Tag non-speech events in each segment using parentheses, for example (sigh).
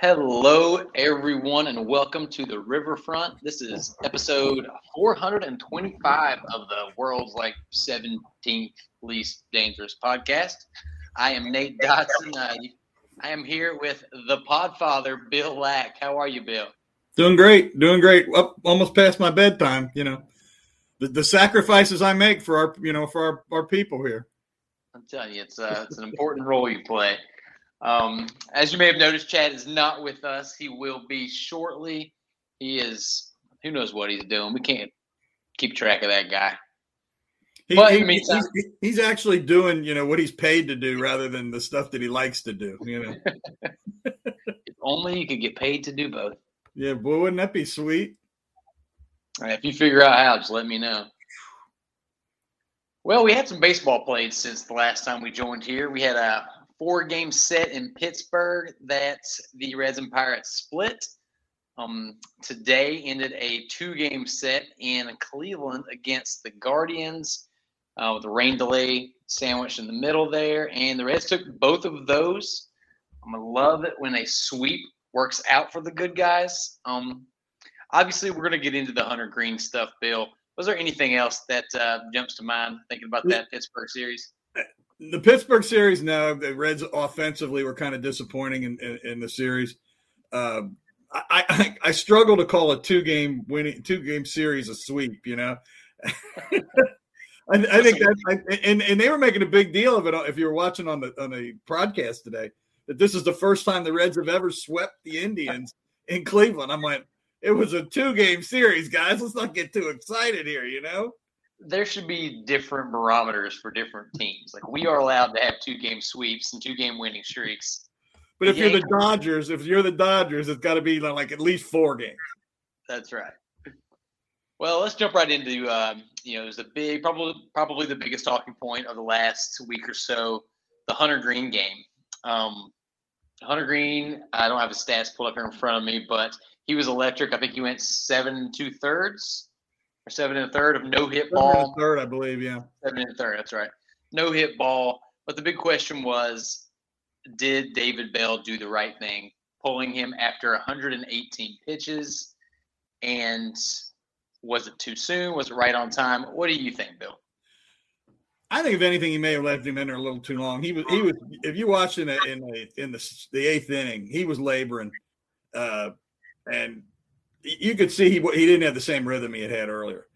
Hello, everyone, and welcome to the Riverfront. This is episode 425 of the world's like 17th least dangerous podcast. I am Nate Dotson. I, I am here with the Podfather, Bill Lack. How are you, Bill? Doing great, doing great. Up almost past my bedtime. You know, the, the sacrifices I make for our, you know, for our, our people here. I'm telling you, it's uh, it's an important role you play. Um, as you may have noticed, Chad is not with us. He will be shortly. He is, who knows what he's doing. We can't keep track of that guy. He, But he- meantime- he's, he's actually doing, you know, what he's paid to do rather than the stuff that he likes to do. You know, (laughs) If only you could get paid to do both. yeah, boy, wouldn't that be sweet? Right, if you figure out how, just let me know. Well, we had some baseball played since the last time we joined here. We had a four game set in Pittsburgh that the Reds and Pirates split. Um, today ended a two game set in Cleveland against the Guardians uh, with a rain delay sandwiched in the middle there. And the Reds took both of those. I'm going to love it when a sweep works out for the good guys. Um, obviously we're going to get into the Hunter Greene stuff, Bill. Was there anything else that uh, jumps to mind thinking about that Pittsburgh series? The Pittsburgh series, no, the Reds offensively were kind of disappointing in, in, in the series. Um, I, I I struggle to call a two game winning two game series a sweep. You know, (laughs) I, I think that I, and and they were making a big deal of it. If you were watching on the on the broadcast today, that this is the first time the Reds have ever swept the Indians in Cleveland. I'm like, it was a two game series, guys. Let's not get too excited here. You know. There should be different barometers for different teams. Like we are allowed to have two game sweeps and two game winning streaks. But if you're the Dodgers, if you're the Dodgers, it's got to be like at least four games. That's right. Well, let's jump right into um, you know, it was the big, probably probably the biggest talking point of the last week or so, the Hunter Greene game. Um, Hunter Greene, I don't have his stats pulled up here in front of me, but he was electric. I think he went seven and two thirds or seven and a third of no hit ball. Third, I believe. Yeah. Seven and a third. That's right. No hit ball. But the big question was, did David Bell do the right thing, pulling him after 118 pitches? And was it too soon? Was it right on time? What do you think, Bill? I think if anything, he may have left him in there a little too long. He was he was. If you watched in the in the in the, the eighth inning, he was laboring, uh, and you could see he he didn't have the same rhythm he had had earlier.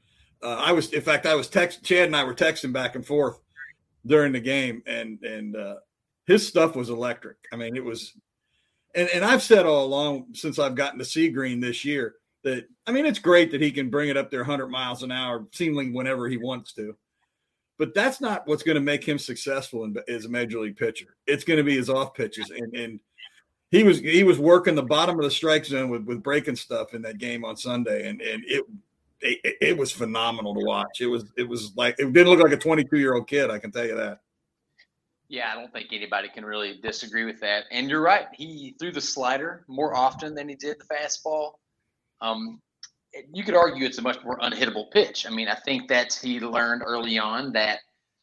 Uh, I was, in fact, I was text Chad and I were texting back and forth during the game, and and uh, his stuff was electric. I mean, it was, and and I've said all along since I've gotten to see Greene this year that I mean it's great that he can bring it up there 100 miles an hour, seemingly whenever he wants to. But that's not what's going to make him successful in, as a major league pitcher. It's going to be his off pitches, and and he was he was working the bottom of the strike zone with with breaking stuff in that game on Sunday, and and it it, it was phenomenal to watch. It was it was like it didn't look like a 22 year old kid. I can tell you that. Yeah, I don't think anybody can really disagree with that. And you're right. He threw the slider more often than he did the fastball. Um, you could argue it's a much more unhittable pitch. I mean, I think that he learned early on that,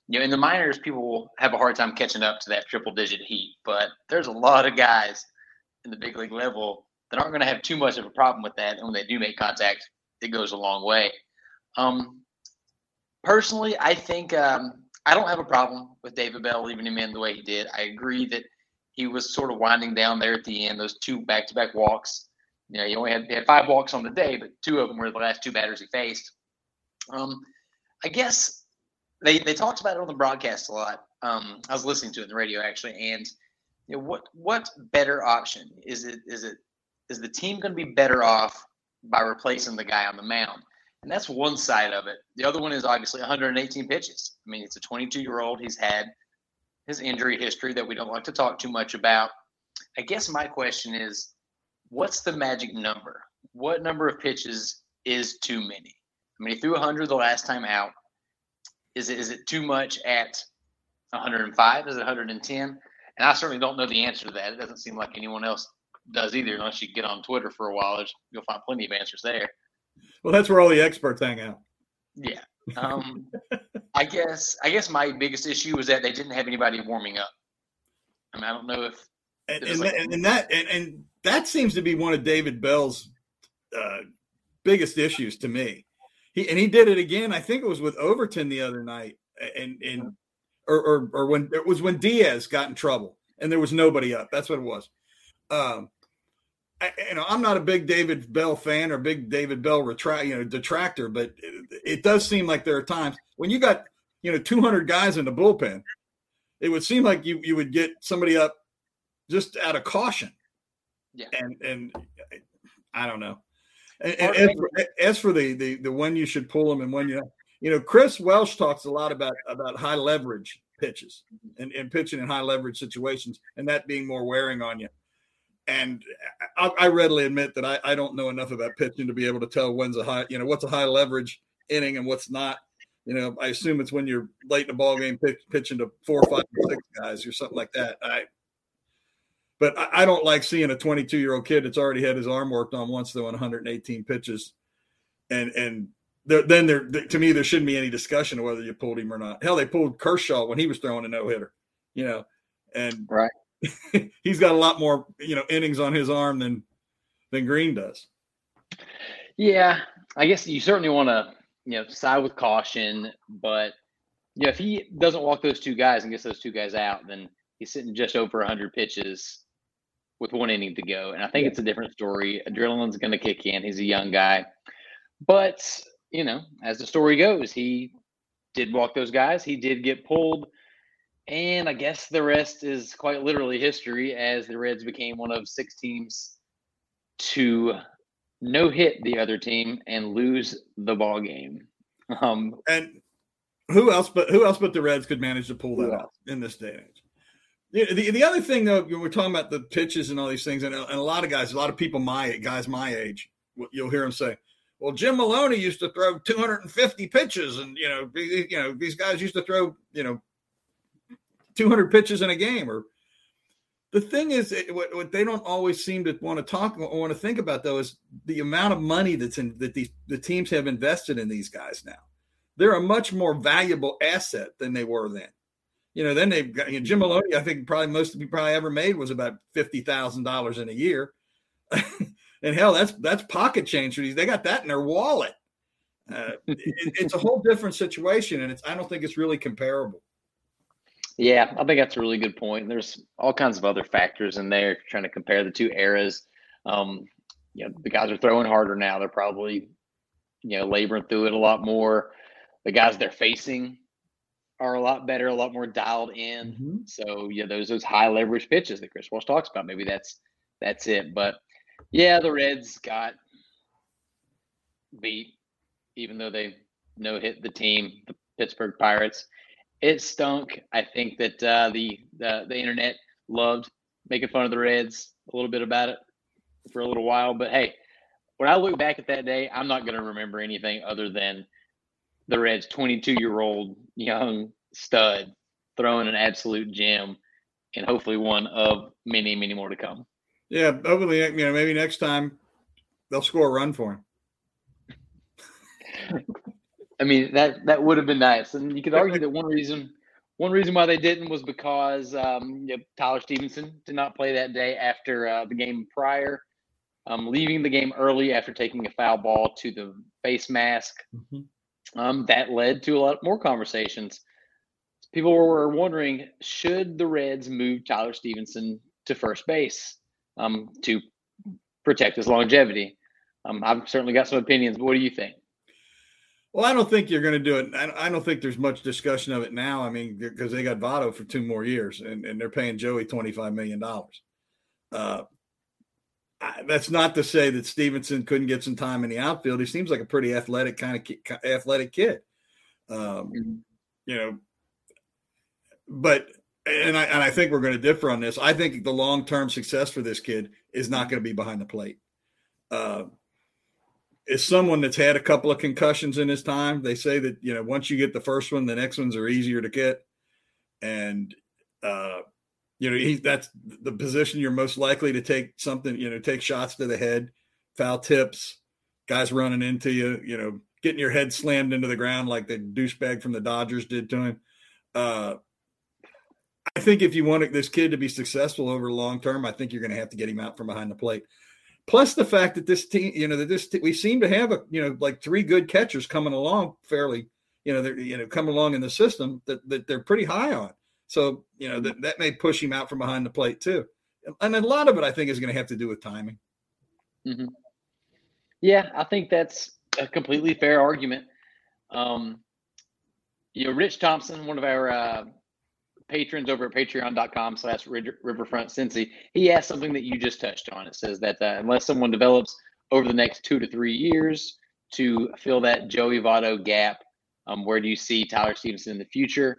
you know, in the minors, people will have a hard time catching up to that triple digit heat. But there's a lot of guys in the big league level that aren't going to have too much of a problem with that. And when they do make contact, it goes a long way. Um, personally, I think um, I don't have a problem with David Bell leaving him in the way he did. I agree that he was sort of winding down there at the end, those two back to back walks. You know, he only had, he had five walks on the day, but two of them were the last two batters he faced. Um, I guess they, they talked about it on the broadcast a lot. Um, I was listening to it in the radio actually, and you know, what what better option is it? Is it is the team going to be better off by replacing the guy on the mound? And that's one side of it. The other one is obviously 118 pitches. I mean, it's a 22 year old. He's had his injury history that we don't like to talk too much about. I guess my question is, what's the magic number? What number of pitches is too many? I mean, he threw 100 the last time out. Is it is it too much at 105? Is it 110? And I certainly don't know the answer to that. It doesn't seem like anyone else does either, unless you get on Twitter for a while. You'll find plenty of answers there. Well, that's where all the experts hang out. Yeah. Um, I guess I guess my biggest issue was that they didn't have anybody warming up. I mean, I don't know if and, and, like, that, and that and, and, that seems to be one of David Bell's uh, biggest issues to me. He and he did it again. I think it was with Overton the other night, and and or or, or when it was when Diaz got in trouble and there was nobody up. That's what it was. Um, I, you know, I'm not a big David Bell fan or big David Bell retract, you know, detractor, but it, it, does seem like there are times when you got, you know, 200 guys in the bullpen, it would seem like you you would get somebody up just out of caution. Yeah. And and I don't know. And, and as, for, as for the, the the when you should pull them and when you you know, Chris Welsh talks a lot about about high leverage pitches mm-hmm. and, and pitching in high leverage situations and that being more wearing on you and I, I readily admit that I, I, don't know enough about pitching to be able to tell when's a high, you know, what's a high leverage inning and what's not. You know, I assume it's when you're late in a ball game pitch, pitching to four, five, six guys or something like that. I, but I, I don't like seeing a 22 year old kid that's already had his arm worked on once though in 118 pitches, and and there, then there to me there shouldn't be any discussion of whether you pulled him or not. Hell, they pulled Kershaw when he was throwing a no hitter, you know, and right (laughs) he's got a lot more, you know, innings on his arm than than Greene does. Yeah, I guess you certainly want to, you know, side with caution, but yeah, if he doesn't walk those two guys and gets those two guys out, then he's sitting just over 100 pitches with one inning to go. And I think yeah. it's a different story. Adrenaline's going to kick in. He's a young guy. But, you know, as the story goes, he did walk those guys. He did get pulled and I guess the rest is quite literally history as the Reds became one of six teams to no hit the other team and lose the ball game. Um, and who else but who else but the Reds could manage to pull that off in this day and age? The, the, the other thing though, we're talking about the pitches and all these things, and, and a lot of guys, a lot of people my guys my age, you'll hear them say, "Well, Jim Maloney used to throw 250 pitches, and you know, you know, these guys used to throw, you know, 200 pitches in a game or the thing is what, what, they don't always seem to want to talk or want to think about though is the amount of money that's in that these the teams have invested in these guys now. They're a much more valuable asset than they were then. You know then they've got you know, jim maloney i think probably most of he probably ever made was about $50000 in a year (laughs) and hell that's that's pocket change for these they got that in their wallet uh, it, it's a whole different situation and it's i don't think it's really comparable yeah, I think that's a really good point. There's all kinds of other factors in there trying to compare the two eras. Um, you know, the guys are throwing harder now. They're probably, you know, laboring through it a lot more. The guys they're facing are a lot better, a lot more dialed in. Mm-hmm. So yeah, those those high leverage pitches that Chris Welsh talks about. Maybe that's that's it. But yeah, the Reds got beat, even though they no hit the team, the Pittsburgh Pirates it stunk. I think that uh, the, the the internet loved making fun of the Reds a little bit about it for a little while. But hey, when I look back at that day, I'm not going to remember anything other than the Reds' 22 year old young stud throwing an absolute gem, and hopefully one of many, many more to come. Yeah, hopefully, you know, maybe next time they'll score a run for him. I mean that that would have been nice, and you could argue that one reason one reason why they didn't was because um, you know, Tyler Stephenson did not play that day after uh, the game prior, um, leaving the game early after taking a foul ball to the face mask. Mm-hmm. Um, that led to a lot more conversations. People were wondering should the Reds move Tyler Stephenson to first base um, to protect his longevity. Um, I've certainly got some opinions, but what do you think? Well, I don't think you're going to do it. I don't think there's much discussion of it now. I mean, because they got Votto for two more years, and, and they're paying Joey twenty five million dollars. Uh, that's not to say that Stephenson couldn't get some time in the outfield. He seems like a pretty athletic kind of athletic kid. Um, mm-hmm. You know, but and I and I think we're going to differ on this. I think the long term success for this kid is not going to be behind the plate. Uh, is someone that's had a couple of concussions in his time. They say that you know once you get the first one, the next ones are easier to get, and uh, you know he that's the position you're most likely to take something. You know, take shots to the head, foul tips, guys running into you. You know, getting your head slammed into the ground like the douchebag from the Dodgers did to him. Uh, I think if you want this kid to be successful over long term, I think you're going to have to get him out from behind the plate. Plus the fact that this team, you know, that this we seem to have a, you know, like three good catchers coming along fairly, you know, they're you know coming along in the system that that they're pretty high on. So you know that that may push him out from behind the plate too, and a lot of it I think is going to have to do with timing. Mm-hmm. Yeah, I think that's a completely fair argument. Um, you know, Rich Thompson, one of our uh, patrons over at patreon.com slash riverfront cincy. He asked something that you just touched on. It says that uh, unless someone develops over the next two to three years to fill that joey Votto gap um, where do you see tyler stephenson in the future?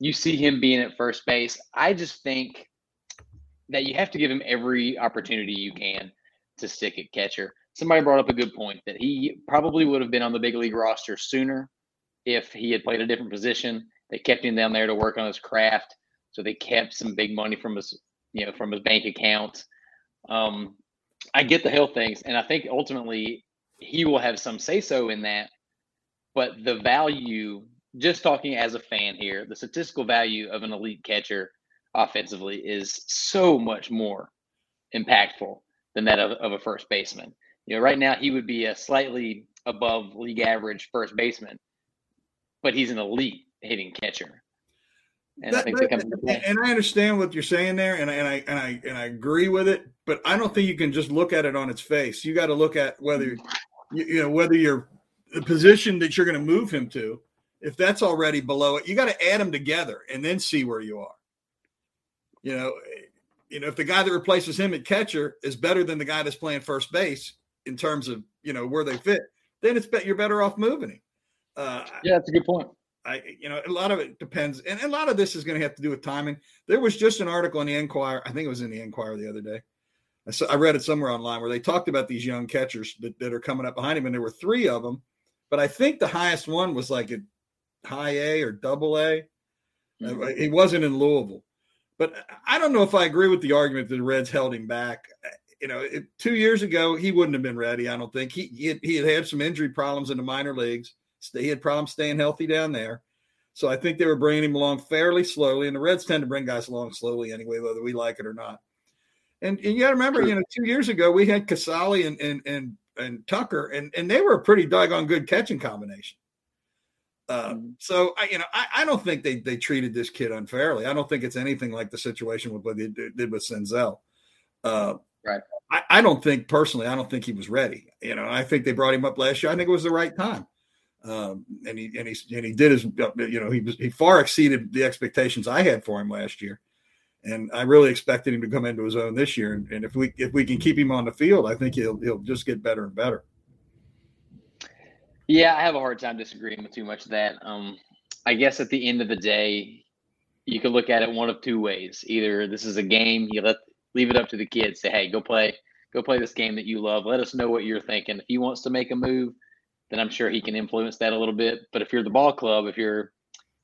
You see him being at first base. I just think that you have to give him every opportunity you can to stick at catcher. Somebody brought up a good point that he probably would have been on the big league roster sooner if he had played a different position they kept him down there to work on his craft. So they kept some big money from his, you know, from his bank account. Um, I get the health things, and I think ultimately he will have some say so in that. But the value, just talking as a fan here, the statistical value of an elite catcher offensively is so much more impactful than that of, of a first baseman. You know, right now he would be a slightly above league average first baseman, but he's an elite hitting catcher. And that, I think that, and I understand what you're saying there, and I, and I and I and I agree with it, but I don't think you can just look at it on its face. You got to look at whether you, you know whether you're the position that you're going to move him to. If that's already below it, you got to add them together and then see where you are. You know, you know if the guy that replaces him at catcher is better than the guy that's playing first base in terms of you know where they fit, then it's bet you're better off moving him. Uh, yeah, that's a good point. I, you know, a lot of it depends, and a lot of this is going to have to do with timing. There was just an article in the Enquirer, I think it was in the Enquirer the other day. I, saw, I read it somewhere online where they talked about these young catchers that, that are coming up behind him, and there were three of them, but I think the highest one was like a high A or double A. Mm-hmm. He wasn't in Louisville, but I don't know if I agree with the argument that the Reds held him back. You know, it, two years ago he wouldn't have been ready. I don't think he he had, he had had some injury problems in the minor leagues he had problems staying healthy down there. So I think they were bringing him along fairly slowly. And the Reds tend to bring guys along slowly anyway, whether we like it or not. And, and you got to remember, you know, two years ago we had Casali and and and, and Tucker, and, and they were a pretty doggone good catching combination. Mm-hmm. so I, you know, I, I don't think they they treated this kid unfairly. I don't think it's anything like the situation with what they did with Senzel. Uh, right. I, I don't think personally. I don't think he was ready. You know, I think they brought him up last year. I think it was the right time. Um, and he and he and he did his you know he was he far exceeded the expectations I had for him last year, and I really expected him to come into his own this year. And, and if we if we can keep him on the field, I think he'll he'll just get better and better. Yeah, I have a hard time disagreeing with too much of that. Um, I guess at the end of the day, you could look at it one of two ways. Either this is a game, you let leave it up to the kids, say, hey, go play, go play this game that you love. Let us know what you're thinking. If he wants to make a move, then I'm sure he can influence that a little bit. But if you're the ball club, if you're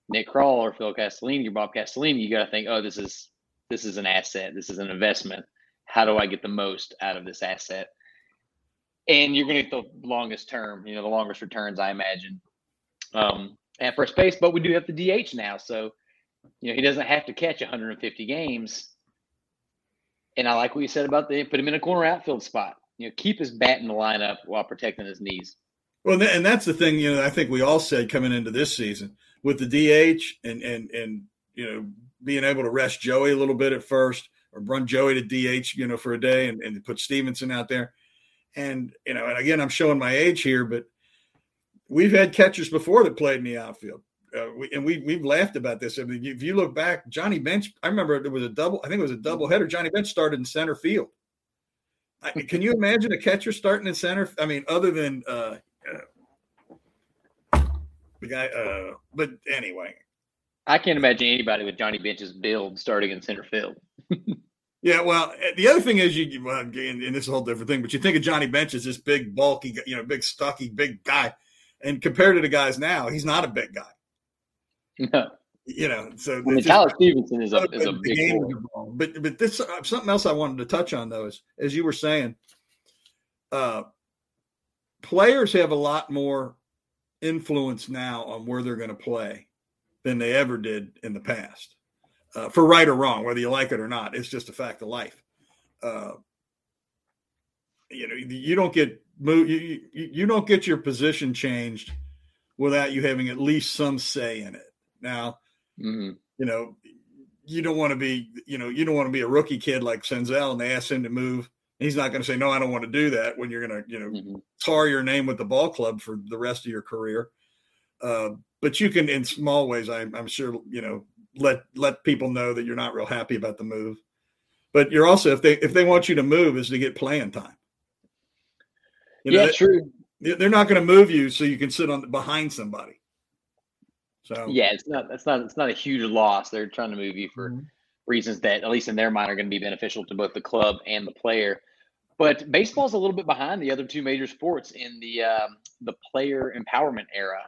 Nick Krall or Phil Castellini or Bob Castellini, you got to think, oh, this is this is an asset. This is an investment. How do I get the most out of this asset? And you're going to get the longest term, you know, the longest returns, I imagine, um, at first base. But we do have the DH now, so you know he doesn't have to catch 150 games. And I like what you said about the put him in a corner outfield spot. You know, keep his bat in the lineup while protecting his knees. Well, and that's the thing, you know, I think we all said coming into this season with the DH and and and you know being able to rest Joey a little bit at first or run Joey to DH, you know, for a day and, and put Stephenson out there. And you know, and again, I'm showing my age here, but we've had catchers before that played in the outfield. Uh, we, and we we've laughed about this. I mean, if you look back, Johnny Bench, I remember it was a double. I think it was a double header. Johnny Bench started in center field. I, can you imagine a catcher starting in center? I mean, other than uh, uh, the guy. Uh, but anyway, I can't imagine anybody with Johnny Bench's build starting in center field. (laughs) yeah, well, the other thing is you, well, and, and this is a whole different thing, but you think of Johnny Bench as this big, bulky, you know, big, stocky, big guy, and compared to the guys now, he's not a big guy. No. You know, so I mean, Tyler Stephenson is a, is a big boy. But but this something else I wanted to touch on though is as you were saying, uh, players have a lot more influence now on where they're going to play than they ever did in the past. Uh, for right or wrong, whether you like it or not, it's just a fact of life. Uh, you know, you don't get move, you, you, don't get your position changed without you having at least some say in it. Now, mm-hmm. you know, you don't want to be, you know, you don't want to be a rookie kid like Senzel and they ask him to move. He's not going to say, no, I don't want to do that when you're going to, you know, mm-hmm. tar your name with the ball club for the rest of your career. Uh, but you can, in small ways, I'm, I'm sure, you know, let, let people know that you're not real happy about the move. But you're also, if they, if they want you to move is to get playing time. You know, yeah, true. They're not going to move you so you can sit on behind somebody. So yeah, it's not that's not it's not a huge loss. They're trying to move you for mm-hmm. reasons that, at least in their mind, are going to be beneficial to both the club and the player. But baseball's a little bit behind the other two major sports in the um, the player empowerment era.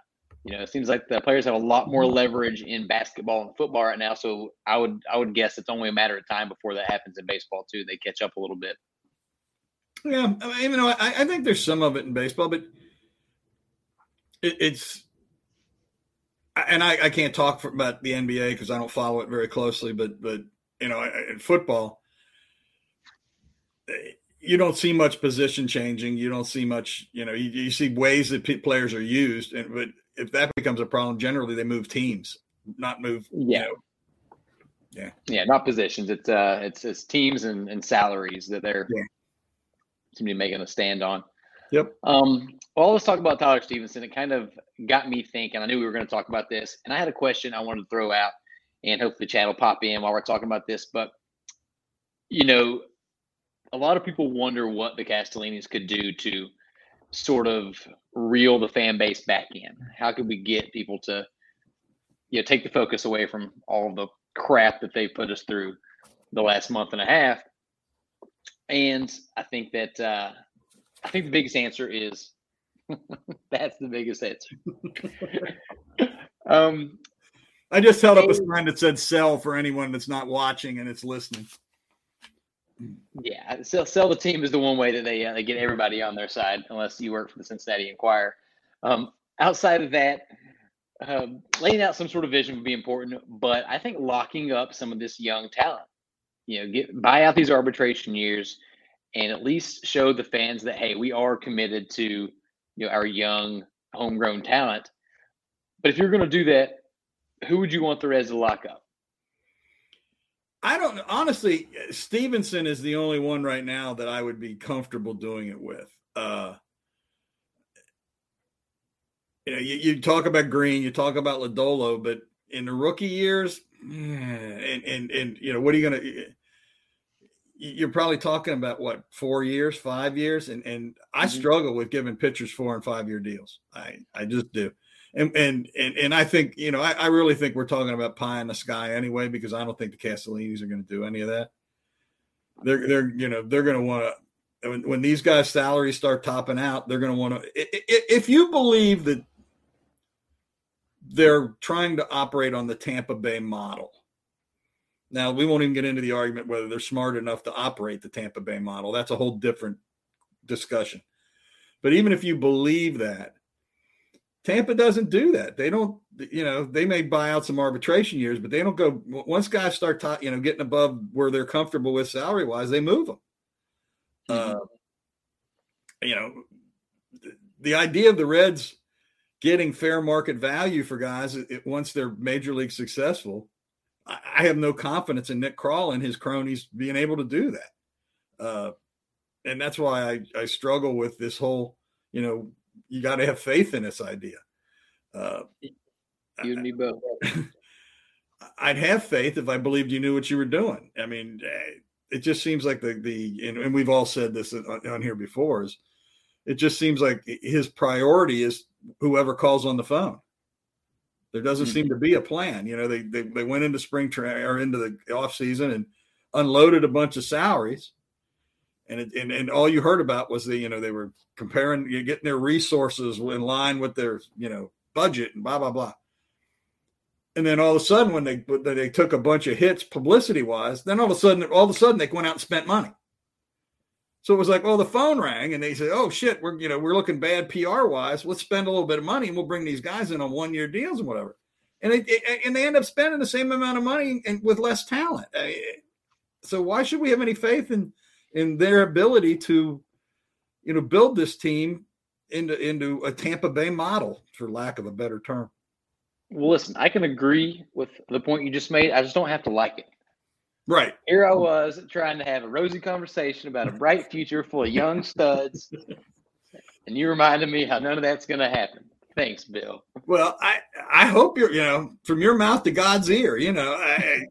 You know, it seems like the players have a lot more mm-hmm. leverage in basketball and football right now. So I would I would guess it's only a matter of time before that happens in baseball too. They catch up a little bit. Yeah, I mean, you know, I, I think there's some of it in baseball, but it, it's and I, I can't talk for, about the NBA because I don't follow it very closely, but but you know, in football, you don't see much position changing. You don't see much, you know, you, you see ways that p- players are used, and but if that becomes a problem, generally they move teams, not move. Yeah. You know, yeah. Yeah, not positions. It's uh, it's it's teams and, and salaries that they're yeah. seem to be making a stand on. Yep. Um, well, let's talk about Tyler Stephenson. It kind of got me thinking. I knew we were going to talk about this, and I had a question I wanted to throw out, and hopefully chat will pop in while we're talking about this. But you know, a lot of people wonder what the Castellinis could do to sort of reel the fan base back in. How could we get people to, you know, take the focus away from all the crap that they put us through the last month and a half? And I think that uh, I think the biggest answer is (laughs) that's the biggest answer. (laughs) um, I just held up a sign that said "sell" for anyone that's not watching and it's listening. Yeah, sell, sell the team is the one way that they uh, they get everybody on their side, unless you work for the Cincinnati Enquirer. Um, outside of that, um, laying out some sort of vision would be important, but I think locking up some of this young talent, you know, get buy out these arbitration years and at least show the fans that hey, we are committed to you know our young homegrown talent. But if you're going to do that, who would you want the Reds to lock up? I don't honestly. Stephenson is the only one right now that I would be comfortable doing it with. Uh, you know, you, you talk about Greene, you talk about Lodolo, but in the rookie years, and and and you know, what are you going to? you're probably talking about what four years, five years, and and I mm-hmm. struggle with giving pitchers four and five year deals. I I just do, and and and, and I think you know I, I really think we're talking about pie in the sky anyway because I don't think the Castellinis are going to do any of that. They're they're you know they're going to want to when, when these guys' salaries start topping out, they're going to want to. If you believe that they're trying to operate on the Tampa Bay model now, we won't even get into the argument whether they're smart enough to operate the Tampa Bay model. That's a whole different discussion. But even if you believe that, Tampa doesn't do that. They don't, you know, they may buy out some arbitration years, but they don't go once guys start, ta- you know, getting above where they're comfortable with salary wise, they move them. Mm-hmm. Uh, you know, the idea of the Reds getting fair market value for guys it, once they're major league successful I have no confidence in Nick Krall and his cronies being able to do that. Uh, and that's why I, I struggle with this whole, you know, you got to have faith in this idea. Uh, you and me both. (laughs) I'd have faith if I believed you knew what you were doing. I mean, eh, it just seems like the the and, and we've all said this on, on here before is it just seems like his priority is whoever calls on the phone. There doesn't mm-hmm. seem to be a plan. You know, they, they they went into spring train or into the off season and unloaded a bunch of salaries, and it, and and all you heard about was the you know they were comparing, you getting their resources in line with their you know budget and blah blah blah. And then all of a sudden, when they they took a bunch of hits publicity wise, then all of a sudden, all of a sudden they went out and spent money. So it was like, well, the phone rang and they said, "Oh shit, we're you know we're looking bad PR wise. Let's spend a little bit of money and we'll bring these guys in on one year deals and whatever." And it, it, and they end up spending the same amount of money and with less talent. So why should we have any faith in in their ability to, you know, build this team into into a Tampa Bay model, for lack of a better term? Well, listen, I can agree with the point you just made. I just don't have to like it. Right. Here I was trying to have a rosy conversation about a bright future full of young studs. And you reminded me how none of that's going to happen. Thanks, Bill. Well, I I hope you're you know from your mouth to God's ear. You know, I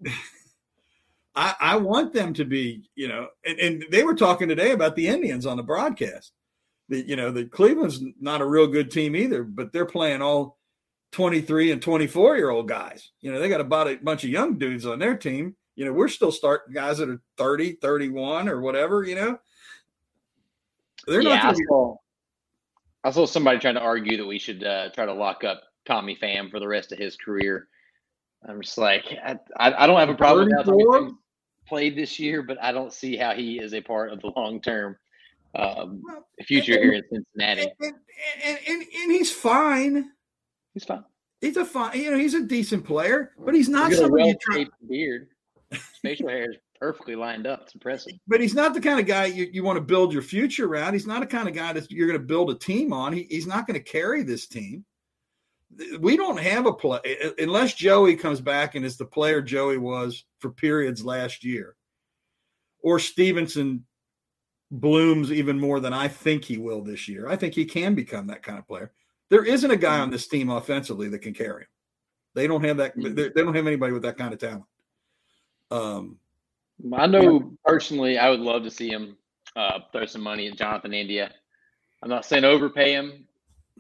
I, I want them to be you know, and, and they were talking today about the Indians on the broadcast. The you know the Cleveland's not a real good team either, but they're playing all 23 and 24 year old guys. You know, they got about a bunch of young dudes on their team you know, we're still starting guys that are 30, 31 or whatever, you know. They're yeah, not I saw, I saw somebody trying to argue that we should uh, try to lock up Tommy Pham for the rest of his career. I'm just like, I, I, don't have a problem with Pham played this year, but I don't see how he is a part of the long term um, future and, here in Cincinnati. And, and, and, and he's fine. He's fine. He's a fine, you know, he's a decent player, but he's not somebody you try, beard facial hair is perfectly lined up. It's impressive. But he's not the kind of guy you, you want to build your future around. He's not the kind of guy that you're going to build a team on. He, he's not going to carry this team. We don't have a play unless Joey comes back and is the player Joey was for periods last year, or Stephenson blooms even more than I think he will this year. I think he can become that kind of player. There isn't a guy on this team offensively that can carry him. They don't have that. They don't have anybody with that kind of talent. Um, I know personally, I would love to see him uh, throw some money at Jonathan India. I'm not saying overpay him,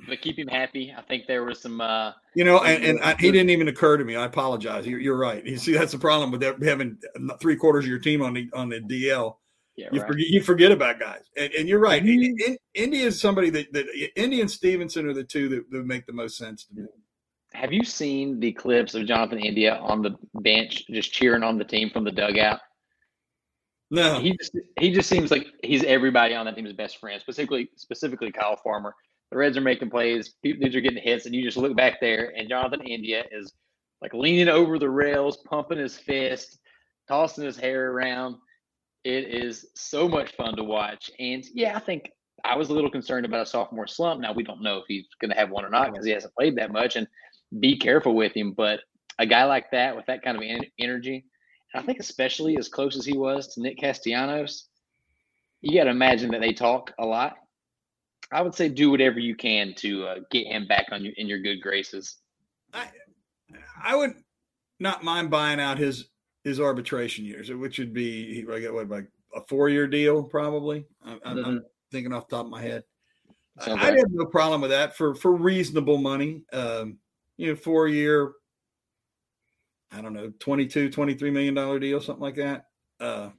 but keep him happy. I think there was some. Uh, you know, and, and I, he didn't even occur to me. I apologize. You're, you're right. You see, that's the problem with having three quarters of your team on the on the DL. Yeah, you right. forget you forget about guys, and, and you're right. Mm-hmm. In, India is somebody that that India and Stephenson are the two that, that make the most sense to me. Have you seen the clips of Jonathan India on the bench just cheering on the team from the dugout? No. He just he just seems like he's everybody on that team's best friend, specifically specifically Kyle Farmer. The Reds are making plays, dudes are getting hits, and you just look back there, and Jonathan India is like leaning over the rails, pumping his fist, tossing his hair around. It is so much fun to watch. And yeah, I think I was a little concerned about a sophomore slump. Now we don't know if he's going to have one or not because he hasn't played that much. And be careful with him. But a guy like that with that kind of energy, I think especially as close as he was to Nick Castellanos, you got to imagine that they talk a lot. I would say do whatever you can to uh, get him back on you in your good graces. I I would not mind buying out his his arbitration years, which would be I get what like a four year deal probably. I'm, mm-hmm. I'm, thinking off the top of my head. I, I have no problem with that for for reasonable money. Um, you know, four year, I don't know, 22, 23 million dollar deal, something like that. Uh,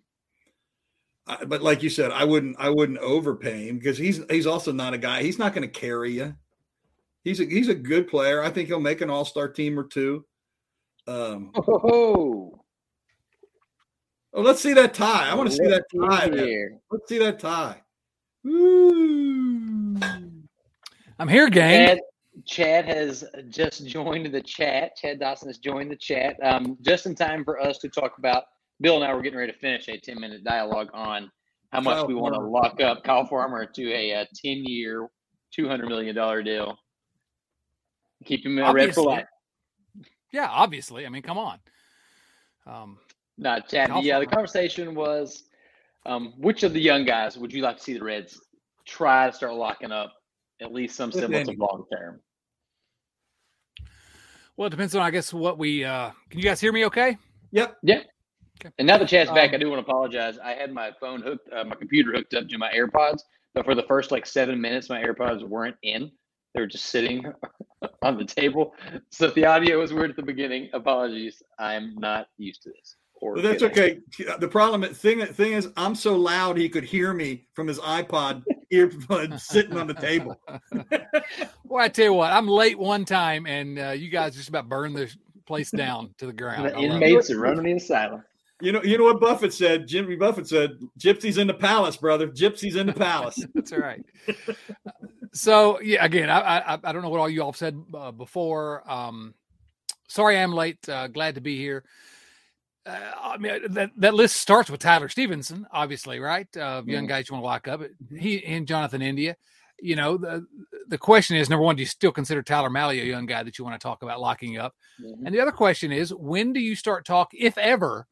I, but like you said, I wouldn't, I wouldn't overpay him because he's, he's also not a guy, he's not going to carry you. He's a, he's a good player. I think he'll make an all-star team or two. Um, (laughs) oh, oh, let's see that tie. I want to see that tie. Let's see that tie. Ooh. I'm here, gang. Chad has just joined the chat. Chad Dawson has joined the chat um, just in time for us to talk about. Bill and I were getting ready to finish a 10 minute dialogue on how much Kyle we want to lock up Kyle Farmer to a, a 10 year, $200 million deal. Keep him in red for life. Yeah, obviously. I mean, come on. Um, no, Chad. Kyle yeah, Farmer. the conversation was um, which of the young guys would you like to see the Reds try to start locking up at least some semblance of long term. Well, it depends on, I guess, what we. uh Can you guys hear me? Okay. Yep. Yeah. Okay. And now that Chad's back, Um, I do want to apologize. I had my phone hooked, uh, my computer hooked up to my AirPods, but for the first like seven minutes, my AirPods weren't in. They were just sitting (laughs) on the table. So if the audio was weird at the beginning, apologies. I'm not used to this. Or But that's good okay. The problem thing thing is I'm so loud he could hear me from his iPod (laughs) earbuds sitting on the table. (laughs) Well, I tell you what, I'm late one time, and uh, you guys just about burned the place down to the ground. The I love it. inmates are running the asylum. You know, you know what Buffett said. Jimmy Buffett said, "Gypsies in the palace, brother. Gypsies in the palace." (laughs) That's all right. so yeah, again, I, I I don't know what all you all said uh, before. Um, sorry I'm late. Uh, glad to be here. Uh, I mean that that list starts with Tyler Stephenson, obviously, right? Uh, young guys you want to lock up. He and Jonathan India. You know the the question is number one: Do you still consider Tyler Mahle a young guy that you want to talk about locking up? Mhm. And the other question is: When do you start talk, if ever,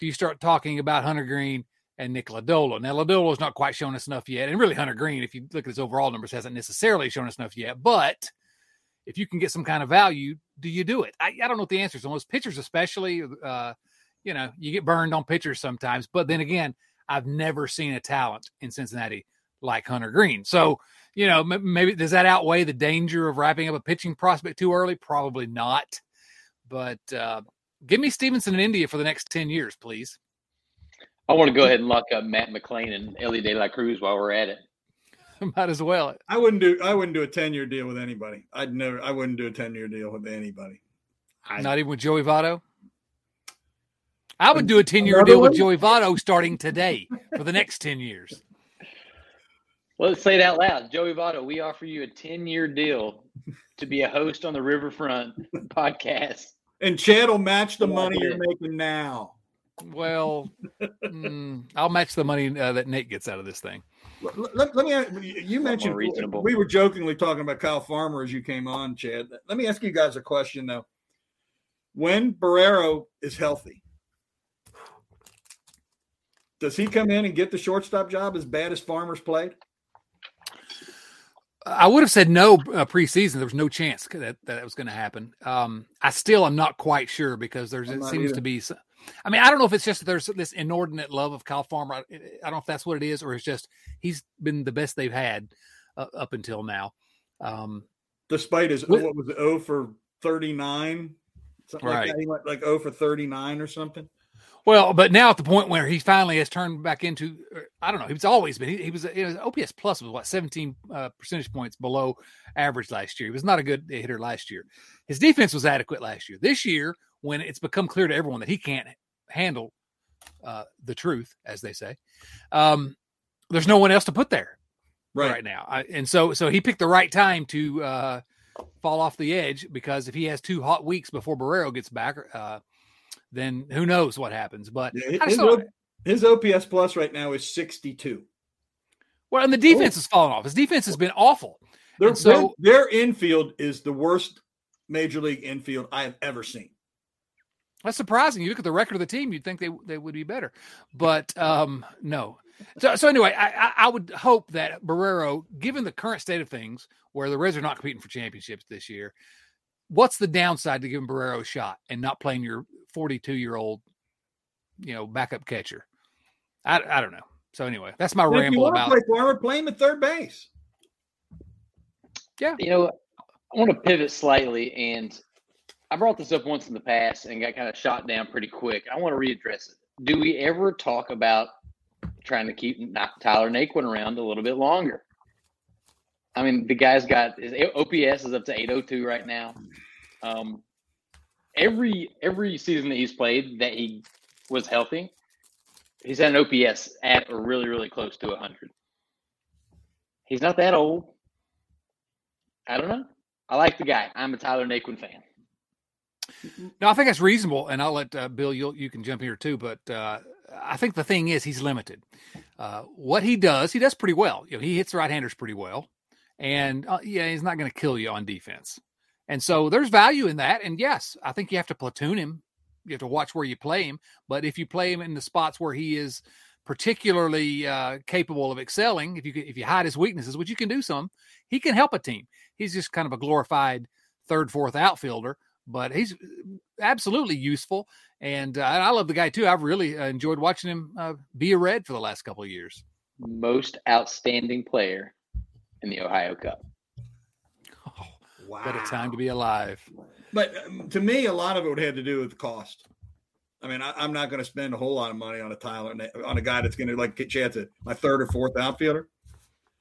do you start talking about Hunter Greene and Nick Lodolo? Now Lodolo's not quite shown us enough yet, and really Hunter Greene, if you look at his overall numbers, hasn't necessarily shown us enough yet. But if you can get some kind of value, do you do it? I, I don't know what the answer is on those pitchers, especially. Uh, you know, you get burned on pitchers sometimes, but then again, I've never seen a talent in Cincinnati like Hunter Greene. So, you know, m- maybe does that outweigh the danger of wrapping up a pitching prospect too early? Probably not. But uh, give me Stephenson in India for the next 10 years, please. I want to go ahead and lock up Matt McLain and Elly De La Cruz while we're at it. (laughs) Might as well. I wouldn't do. I wouldn't do a ten year deal with anybody. I'd never. I wouldn't do a ten year deal with anybody. I, Not even with Joey Votto. I would do a 10 year Another deal with? Joey Votto starting today for the next 10 years. Well, let's say it out loud. Joey Votto, we offer you a 10 year deal to be a host on the Riverfront (laughs) podcast. And Chad will match the money you're making now. Well, mm, I'll match the money uh, that Nate gets out of this thing. Let, let- let me. ask- You mentioned reasonable. we were jokingly talking about Kyle Farmer as you came on, Chad. Let me ask you guys a question though. When Barrero is healthy, does he come in and get the shortstop job as bad as Farmer's played? I would have said no uh, preseason. There was no chance that that was going to happen. Um, I still am not quite sure because there's I'm it seems either. to be. I mean, I don't know if it's just that there's this inordinate love of Kyle Farmer. I, I don't know if that's what it is, or it's just he's been the best they've had uh, up until now. Um, Despite his What- what was it, 0 for 39? Something like Right. that. He went like 0 for 39 or something. Well, but now at the point where he finally has turned back into, uh, I don't know, he's always been. He, he was, you know, OPS plus was what seventeen uh, percentage points below average last year. He was not a good hitter last year. His defense was adequate last year. This year, when it's become clear to everyone that he can't handle uh, the truth, as they say, um, there's no one else to put there Right. right, now. I, and so, so he picked the right time to uh, fall off the edge because if he has two hot weeks before Barrero gets back, uh, then who knows what happens. But Yeah, his, his OPS plus right now is 62. well, and the defense has fallen off. His defense has been awful. Their, so- their, their infield is the worst major league infield I have ever seen. That's surprising. You look at the record of the team, you'd think they they would be better, but um, no. So so anyway, I I would hope that Barrero, given the current state of things, where the Reds are not competing for championships this year, what's the downside to giving Barrero a shot and not playing your 42 year old, you know, backup catcher? I I don't know. So anyway, that's my And if you ramble want to about. play Farmer, play him at third base. Yeah, you know, I want to pivot slightly, and I brought this up once in the past and got kind of shot down pretty quick. I want to readdress it. Do we ever talk about trying to keep Na- Tyler Naquin around a little bit longer? I mean, the guy's got his OPS is up to 802 right now. Um, every every season that he's played that he was healthy, he's had an OPS at or really really close to 100. He's not that old. I don't know. I like the guy. I'm a Tyler Naquin fan. No, I think that's reasonable, and I'll let uh, Bill. You you can jump here too, but uh, I think the thing is he's limited. Uh, what he does, he does pretty well. You know, he hits right-handers pretty well, and uh, yeah, he's not going to kill you on defense. And so there's value in that. And yes, I think you have to platoon him. You have to watch where you play him. But if you play him in the spots where he is particularly uh, capable of excelling, if you if you hide his weaknesses, which you can do some, he can help a team. He's just kind of a glorified third, fourth outfielder, but he's absolutely useful. And uh, I love the guy too. I've really uh, enjoyed watching him uh, be a Red for the last couple of years. Most outstanding player in the Ohio Cup. Wow. What a time to be alive. But um, to me, a lot of it would have to do with the cost. I mean, I, am not going to spend a whole lot of money on a Tyler on a guy that's going to like get chance at my third or fourth outfielder.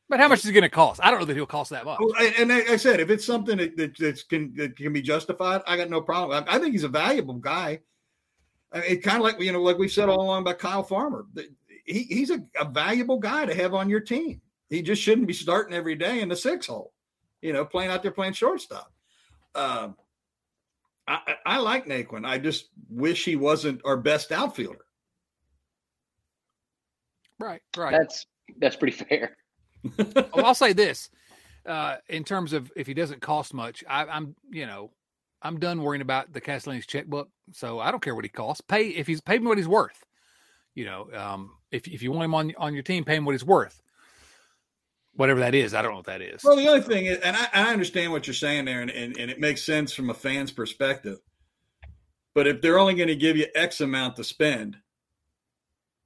But how much is it going to cost? I don't know that he'll cost that much. And like I said, if it's something that, that, can that can be justified, I got no problem. I, I think he's a valuable guy. I mean, kind of like you know, like we said all along about Kyle Farmer. He, he's a, a valuable guy to have on your team. He just shouldn't be starting every day in the six hole, you know, playing out there playing shortstop. Um, I, I like Naquin. I just wish he wasn't our best outfielder. Right, right. That's that's pretty fair. (laughs) well, I'll say this: uh, in terms of if he doesn't cost much, I, am you know I'm done worrying about the Castellanos checkbook, so I don't care what he costs. Pay if he's paid me what he's worth. You know, um, if if you want him on on your team, pay him what he's worth whatever that is. I don't know what that is. Well, the other thing is, and I, I understand what you're saying there, and, and, and, it makes sense from a fan's perspective. But if they're only going to give you X amount to spend,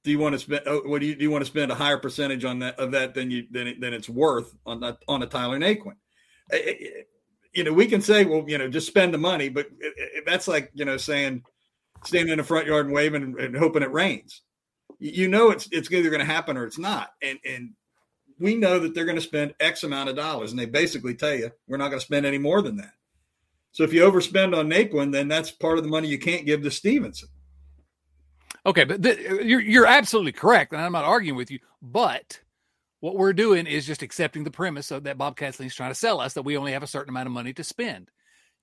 do you want to spend? Oh, what do you do? You want to spend a higher percentage on that of that than you than, it, than it's worth on that on a Tyler Naquin? You know, we can say, well, you know, just spend the money, but that's like you know saying standing in the front yard and waving and, and hoping it rains. You know, it's it's either going to happen or it's not, and and we know that they're going to spend X amount of dollars, and they basically tell you we're not going to spend any more than that. So if you overspend on Naquin, then that's part of the money you can't give to Stephenson. Okay, but th- you're you're absolutely correct, and I'm not arguing with you. But what we're doing is just accepting the premise of that Bob Castellini's trying to sell us that we only have a certain amount of money to spend.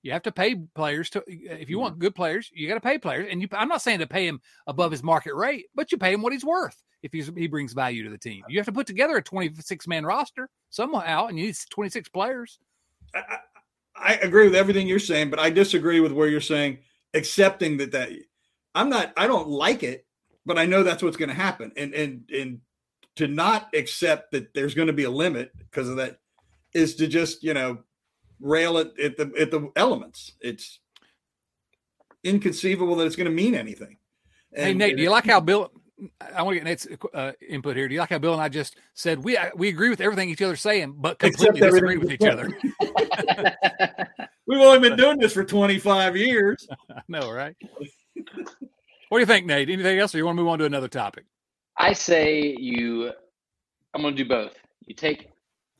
You have to pay players to if you want mm-hmm. good players, you got to pay players. And you, I'm not saying to pay him above his market rate, but you pay him what he's worth if he's, he brings value to the team. You have to put together a 26 man roster somehow, and you need 26 players. I, I agree with everything you're saying, but I disagree with where you're saying accepting that that I'm not. I don't like it, but I know that's what's going to happen, and and and to not accept that there's going to be a limit because of that is to just you know rail at, at the at the elements. It's inconceivable that it's going to mean anything. And, hey Nate, do you like how Bill? I want to get Nate's uh, input here. Do you like how Bill and I just said we uh, we agree with everything each other's saying, but completely disagree with each other? (laughs) We've only been doing this for 25 years. (laughs) I know, right? what do you think, Nate? Anything else, or you want to move on to another topic? I say you. I'm going to do both. You take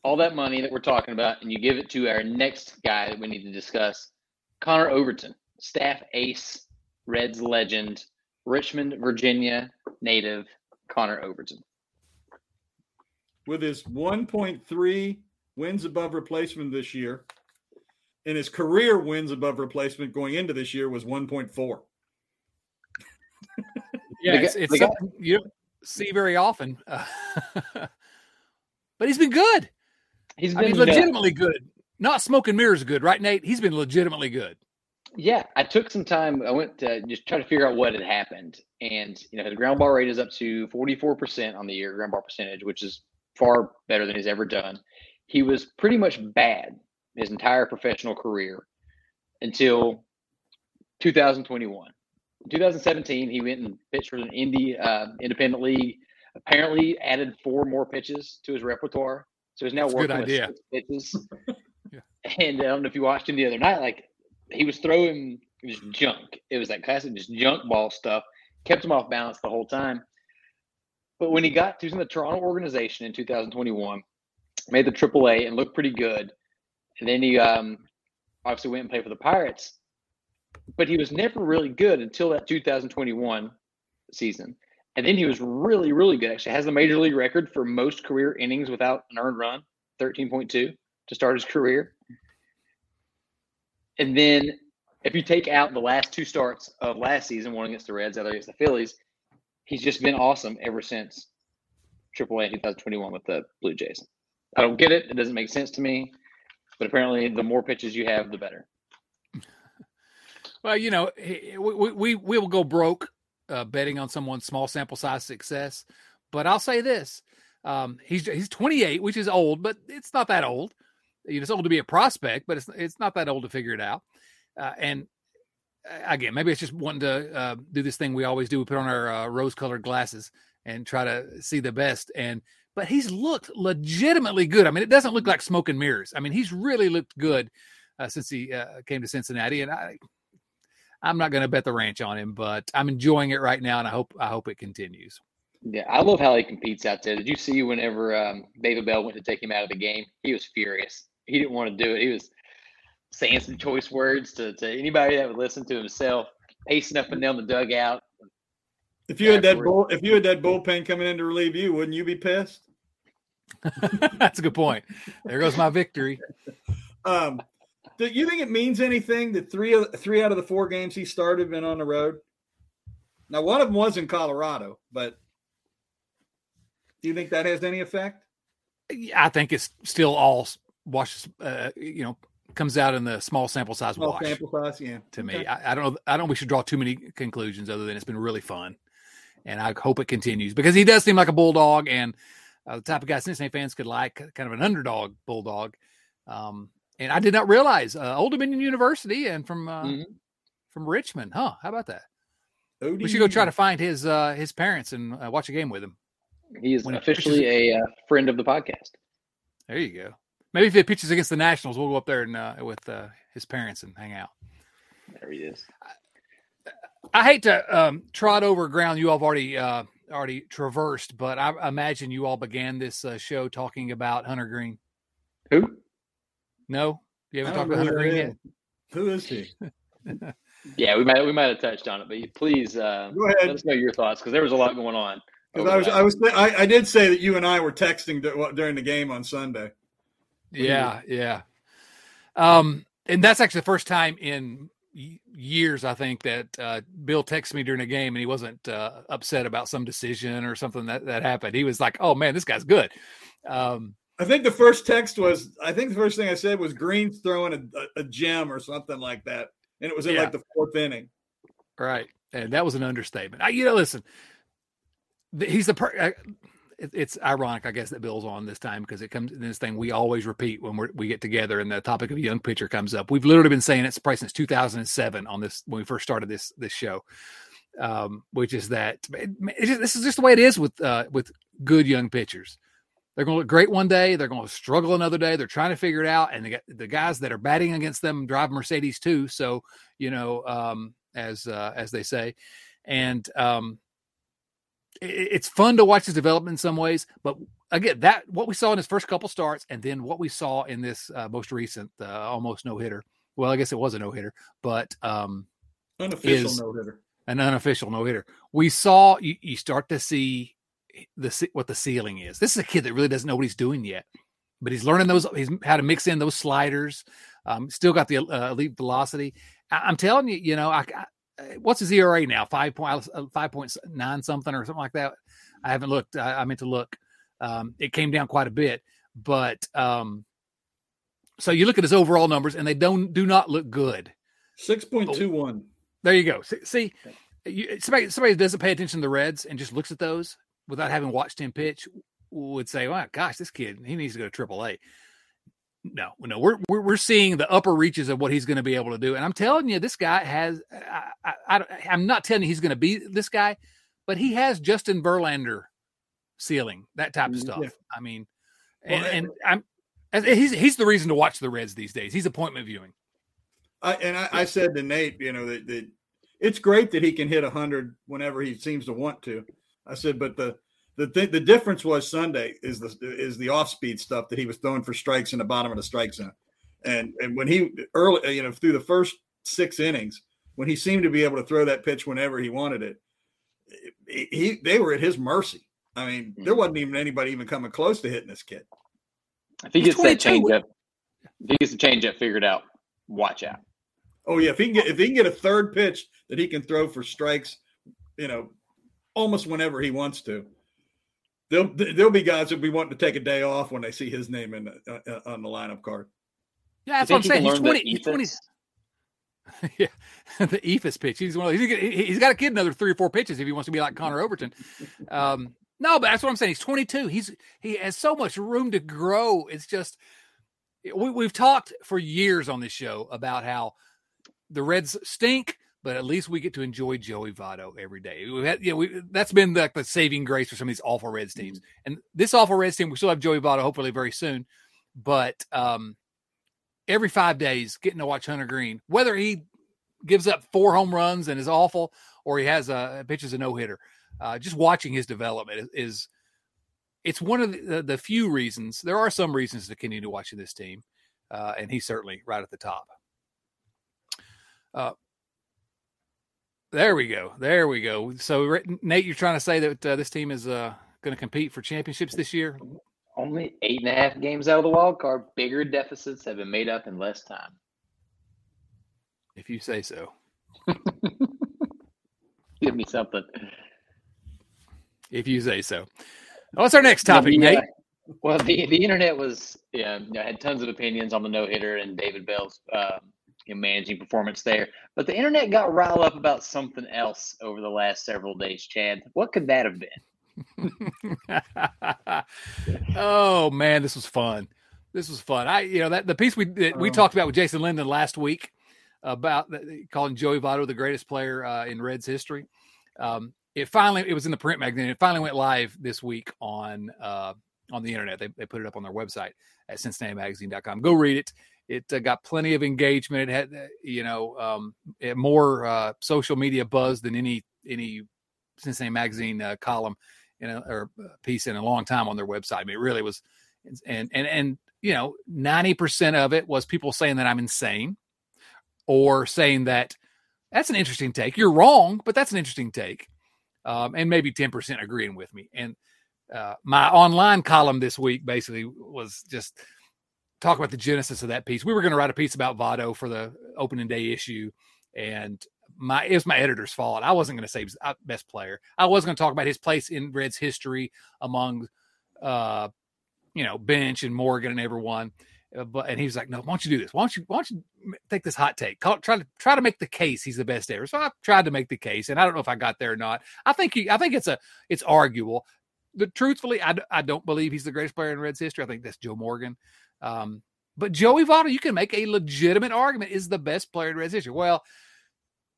all that money that we're talking about and you give it to our next guy that we need to discuss, Connor Overton, staff ace, Reds legend, Richmond, Virginia native, Connor Overton. With his 1.3 wins above replacement this year, and his career wins above replacement going into this year was 1.4. yeah, it's, it's something you don't see very often. Uh, (laughs) but he's been good. He's been I mean, legitimately good. Not smoke and mirrors good, right, Nate? He's been legitimately good. Yeah, I took some time. I went to just try to figure out what had happened, and you know, the ground ball rate is up to forty four percent on the year, ground ball percentage, which is far better than he's ever done. He was pretty much bad his entire professional career until 2021. In 2017, he went and pitched for an indie uh, independent league. Apparently, added four more pitches to his repertoire. So he's now That's working with pitches. (laughs) yeah. And I don't know if you watched him the other night. Like he was throwing just junk. It was that classic just junk ball stuff. Kept him off balance the whole time. But when he got to the Toronto organization in 2021, made the AAA and looked pretty good. And then he um, obviously went and played for the Pirates. But he was never really good until that 2021 season. And then he was really, really good. Actually, has the major league record for most career innings without an earned run, 13.2 to start his career. And then if you take out the last two starts of last season, one against the Reds, other against the Phillies, he's just been awesome ever since AAA in 2021 with the Blue Jays. I don't get it. It doesn't make sense to me. But apparently, the more pitches you have, the better. Well, you know, we we we will go broke uh, betting on someone's small sample size success. But I'll say this: um, he's he's 28, which is old, but it's not that old. It's old to be a prospect, but it's it's not that old to figure it out. Uh, and uh, again, maybe it's just wanting to uh, do this thing we always do: we put on our uh, rose-colored glasses and try to see the best. And but he's looked legitimately good. I mean, it doesn't look like smoke and mirrors. I mean, he's really looked good uh, since he uh, came to Cincinnati, and I I'm not going to bet the ranch on him, but I'm enjoying it right now, and I hope I hope it continues. Yeah, I love how he competes out there. Did you see whenever um, David Bell went to take him out of the game? He was furious. He didn't want to do it. He was saying some choice words to, to anybody that would listen to himself, pacing up and down the dugout. If you had that bull, if you had that bullpen coming in to relieve you, wouldn't you be pissed? (laughs) That's a good point. There goes my victory. Um, do you think it means anything that three of three out of the four games he started been on the road? Now, one of them was in Colorado, but do you think that has any effect? I think it's still all washes. Uh, you know, comes out in the small sample size Small wash. sample size, yeah. To me, I, I don't. know I don't. We should draw too many conclusions other than it's been really fun, and I hope it continues because he does seem like a bulldog and uh, the type of guy Cincinnati fans could like, kind of an underdog bulldog. Um, and I did not realize uh, Old Dominion University and from uh, Mhm. from Richmond. Huh? How about that? ODU. We should go try to find his uh, his parents and uh, watch a game with him. He is When he officially a uh, friend of the podcast. There you go. Maybe if it pitches against the Nationals, we'll go up there and uh, with uh, his parents and hang out. There he is. I hate to um, trot over ground you all have already uh, already traversed, but I imagine you all began this uh, show talking about Hunter Greene. Who? No, you haven't talked about Hunter Greene yet. Who is he? (laughs) Yeah, we might we might have touched on it, but please uh, Go Let us know your thoughts because there was a lot going on. Because I was. I was, I, I did say that you and I were texting during the game on Sunday. Yeah, yeah. Um, and that's actually the first time in years, I think, that uh, Bill texted me during a game and he wasn't uh, upset about some decision or something that, that happened. He was like, "Oh man, this guy's good." Um, I think the first text was, I think the first thing I said was Greene's throwing a, a, gem or something like that, and it was in Yeah. like the fourth inning. Right, and that was an understatement. I, you know, listen, he's the. Per- it, it's ironic, I guess, that Bill's on this time because it comes in this thing we always repeat when we're, we get together and the topic of a young pitcher comes up. We've literally been saying it's probably since 2007 on this when we first started this this show, um, which is that this is just the way it is with uh, with good young pitchers. They're going to look great one day. They're going to struggle another day. They're trying to figure it out, and the, the guys that are batting against them drive Mercedes too. So you know, um, as uh, as they say, and um, it's fun to watch his development in some ways. But again, that what we saw in his first couple starts, and then what we saw in this uh, most recent uh, almost no hitter. Well, I guess it was a no hitter, but um, Unofficial no hitter. an unofficial no hitter. We saw you, you start to see the what the ceiling is. This is a kid that really doesn't know what he's doing yet, but he's learning those. He's how to mix in those sliders. Um, still got the uh, elite velocity. I, I'm telling you, you know, I, I what's his ERA now? Five point uh, five point nine something or something like that. I haven't looked. I, I meant to look. Um, it came down quite a bit, but um, so you look at his overall numbers, and they don't do not look good. Six point two one. There you go. See, see you, somebody somebody doesn't pay attention to the Reds and just looks at those without having watched him pitch would say, "Wow, gosh, this kid he needs to go to Triple A." No, no, we're, we're we're seeing the upper reaches of what he's going to be able to do, and I'm telling you, this guy has. I, I, I I'm not telling you he's going to be this guy, but he has Justin Verlander ceiling, that type of Mm, stuff. yeah. I mean, and, and I'm. He's he's the reason to watch the Reds these days. He's appointment viewing. I, and I, I said to Nate, you know, that, that it's great that he can hit hundred whenever he seems to want to. I said, but the the th- the difference was Sunday is the is the off speed stuff that he was throwing for strikes in the bottom of the strike zone, and and when he early, you know, through the first six innings, when he seemed to be able to throw that pitch whenever he wanted it, he, he they were at his mercy. I mean, hmm. there wasn't even anybody even coming close to hitting this kid. If he He's gets that 22. change up, if he gets the change up figured out, watch out. Oh yeah, if he can get if he can get a third pitch that he can throw for strikes, you know, almost whenever he wants to, there'll there'll be guys that will be wanting to take a day off when they see his name in the, uh, on the lineup card. Yeah, that's what I'm saying. He's 20. He's 20. (laughs) yeah, (laughs) the eephus pitch. He's one of those. He's, he- he's got a kid another three or four pitches if he wants to be like Connor Overton. Um, No, but that's what I'm saying. He's 22. He's he has so much room to grow. It's just we, we've talked for years on this show about how the Reds stink, but at least we get to enjoy Joey Votto every day. We had, you know, we, that's been like the saving grace for some of these awful Reds teams. And this awful Reds team, we still have Joey Votto hopefully very soon. But um, every five days, getting to watch Hunter Greene, whether he gives up four home runs and is awful, or he has a pitches a no hitter, uh, just watching his development is, is it's one of the, the, few reasons. There are some reasons to continue watching this team, uh, and he's certainly right at the top. Uh, there we go. There we go. So, Nate, you're trying to say that uh, this team is uh, going to compete for championships this year? Only eight and a half games out of the wild card. Bigger deficits have been made up in less time. If you say so. (laughs) Give me something. If you say so. What's our next topic, Nate? well, the, the internet was yeah I had tons of opinions on the no hitter and David Bell's uh, managing performance there, but the internet got riled up about something else over the last several days. Chad, what could that have been? (laughs) oh man, this was fun. This was fun. I you know that the piece we that we oh. talked about with Jason Linden last week about calling Joey Votto the greatest player uh, in Reds history. Um, it finally it was in the print magazine. It finally went live this week on uh, on the internet. They, they put it up on their website at CincinnatiMagazine.com. Go read it. It uh, got plenty of engagement. It had uh, you know um, more uh, social media buzz than any any Cincinnati Magazine uh, column in a, or piece in a long time on their website. I mean, it really was. And and and you know, ninety percent of it was people saying that I'm insane or saying that that's an interesting take. You're wrong, but that's an interesting take. Um, and maybe 10% agreeing with me. And uh, my online column this week basically was just talk about the genesis of that piece. We were going to write a piece about Votto for the opening day issue, and my it was my editor's fault. I wasn't going to say uh, best player. I was going to talk about his place in Reds history among, uh, you know, Bench and Morgan and everyone. Uh, but and he was like, "No, why don't you do this? Why don't you why don't you take this hot take? Call, try to try to make the case he's the best ever." So I tried to make the case, and I don't know if I got there or not. I think he, I think it's a it's arguable. But truthfully, I, I don't believe he's the greatest player in Reds history. I think that's Joe Morgan. Um, but Joey Votto, you can make a legitimate argument is the best player in Reds history. Well,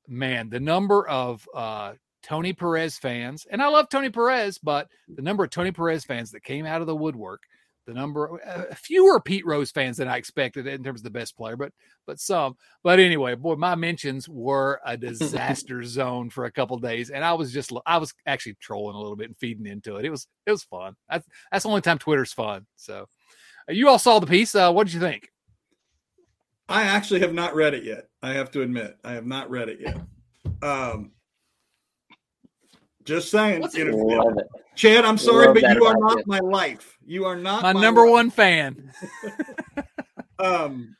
man, the number of uh, Tony Perez fans, and I love Tony Perez, but the number of Tony Perez fans that came out of the woodwork the number uh, fewer Pete Rose fans than I expected in terms of the best player, but but some. But anyway, boy, my mentions were a (laughs) disaster zone for a couple days, and I was just I was actually trolling a little bit and feeding into it. It was it was fun. That's that's the only time Twitter's fun. So, you all saw the piece. Uh, what did you think? I actually have not read it yet. I have to admit, I have not read it yet. Um, just saying. You know, Chad, I'm sorry, but you are not my life. You are not my, my number life. one fan. (laughs) (laughs) um,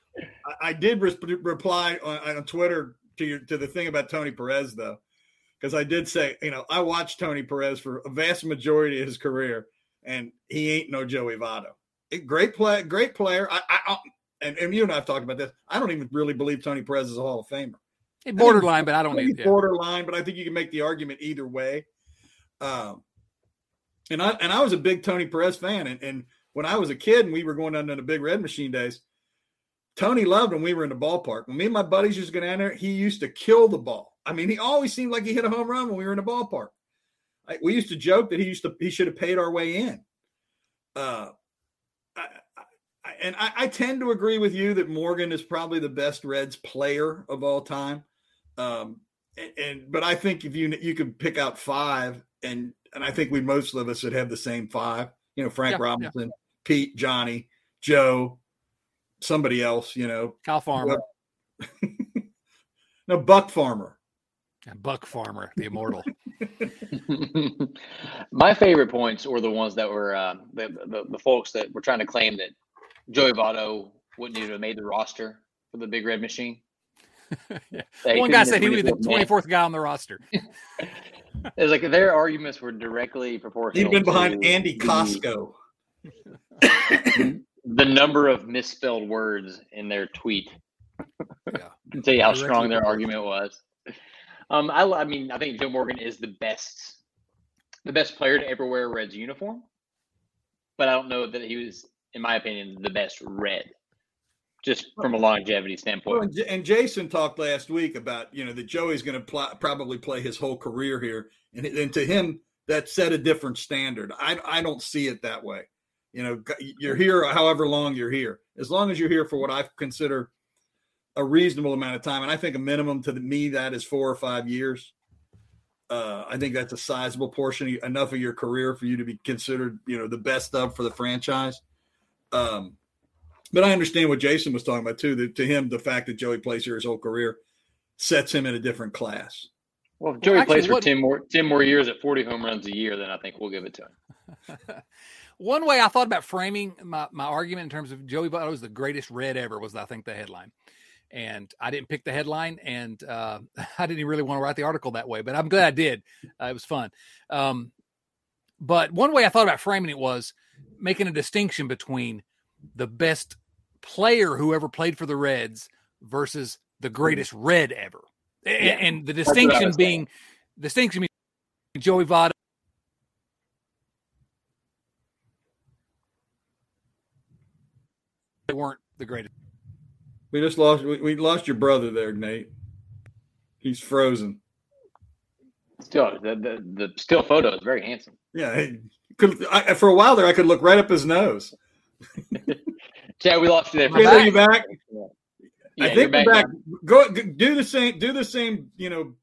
I, I did re- reply on, on, Twitter to your to the thing about Tony Perez though, because I did say, you know, I watched Tony Perez for a vast majority of his career, and he ain't no Joey Votto. Great play, great player. I, I, and, and you and I have talked about this. I don't even really believe Tony Perez is a Hall of Famer. borderline, but I don't need yeah. borderline. But I think you can make the argument either way. Um, and I and I was a big Tony Perez fan, and, and when I was a kid and we were going down to the big red machine days, Tony loved when we were in the ballpark. When me and my buddies used to go down there, he used to kill the ball. I mean, he always seemed like he hit a home run when we were in the ballpark. I, we used to joke that he used to he should have paid our way in. Uh, I, I, and I, I, tend to agree with you that Morgan is probably the best Reds player of all time. Um, and, and but I think if you you could pick out five and and I think we most of us would have the same five. You know, Frank yeah, Robinson, yeah. Pete, Johnny, Joe, somebody else. You know, Kyle Farmer. (laughs) no, Buck Farmer. And Buck Farmer, the immortal. (laughs) (laughs) My favorite points were the ones that were uh, the, the, the folks that were trying to claim that Joey Votto wouldn't even have made the roster for the Big Red Machine. (laughs) yeah. One guy said he was the 24th guy on the roster. (laughs) It's like their arguments were directly proportional. He'd been behind Andy Kosco. the number of misspelled words in their tweet. Yeah. to tell you how directly strong their argument was. Um, I, I mean, I think Joe Morgan is the best the best player to ever wear a Reds uniform, but I don't know that he was, in my opinion, the best Red, just from a longevity standpoint. Well, and, J- and Jason talked last week about you know that Joey's going to pl- probably play his whole career here, and, and to him that set a different standard. I I don't see it that way. You know, you're here however long you're here. As long as you're here for what I consider a reasonable amount of time, and I think a minimum to the, me that is four or five years. Uh, I think that's a sizable portion, enough of your career for you to be considered, you know, the best of for the franchise. Um, but I understand what Jason was talking about too. That to him, the fact that Joey plays here his whole career sets him in a different class. Well, if Joey actually, plays for what- 10 more 10 more years at 40 home runs a year, then I think we'll give it to him. (laughs) One way I thought about framing my, my argument in terms of Joey Votto is the greatest red ever was I think the headline. And I didn't pick the headline and uh, (laughs) I didn't really want to write the article that way, but I'm glad I did. Uh, it was fun. Um, but one way I thought about framing it was making a distinction between the best player who ever played for the Reds versus the greatest red ever. Yeah. And the distinction being distinction being Joey Votto they weren't the greatest. We just lost. We, we lost your brother there, Nate. He's frozen. Still, the, the, the still photo is very handsome. Yeah, he could I, for a while there, I could look right up his nose. (laughs) Chad, we lost you there. a are you back? Yeah, I think we're back. now. Go, do the same. Do the same. You know,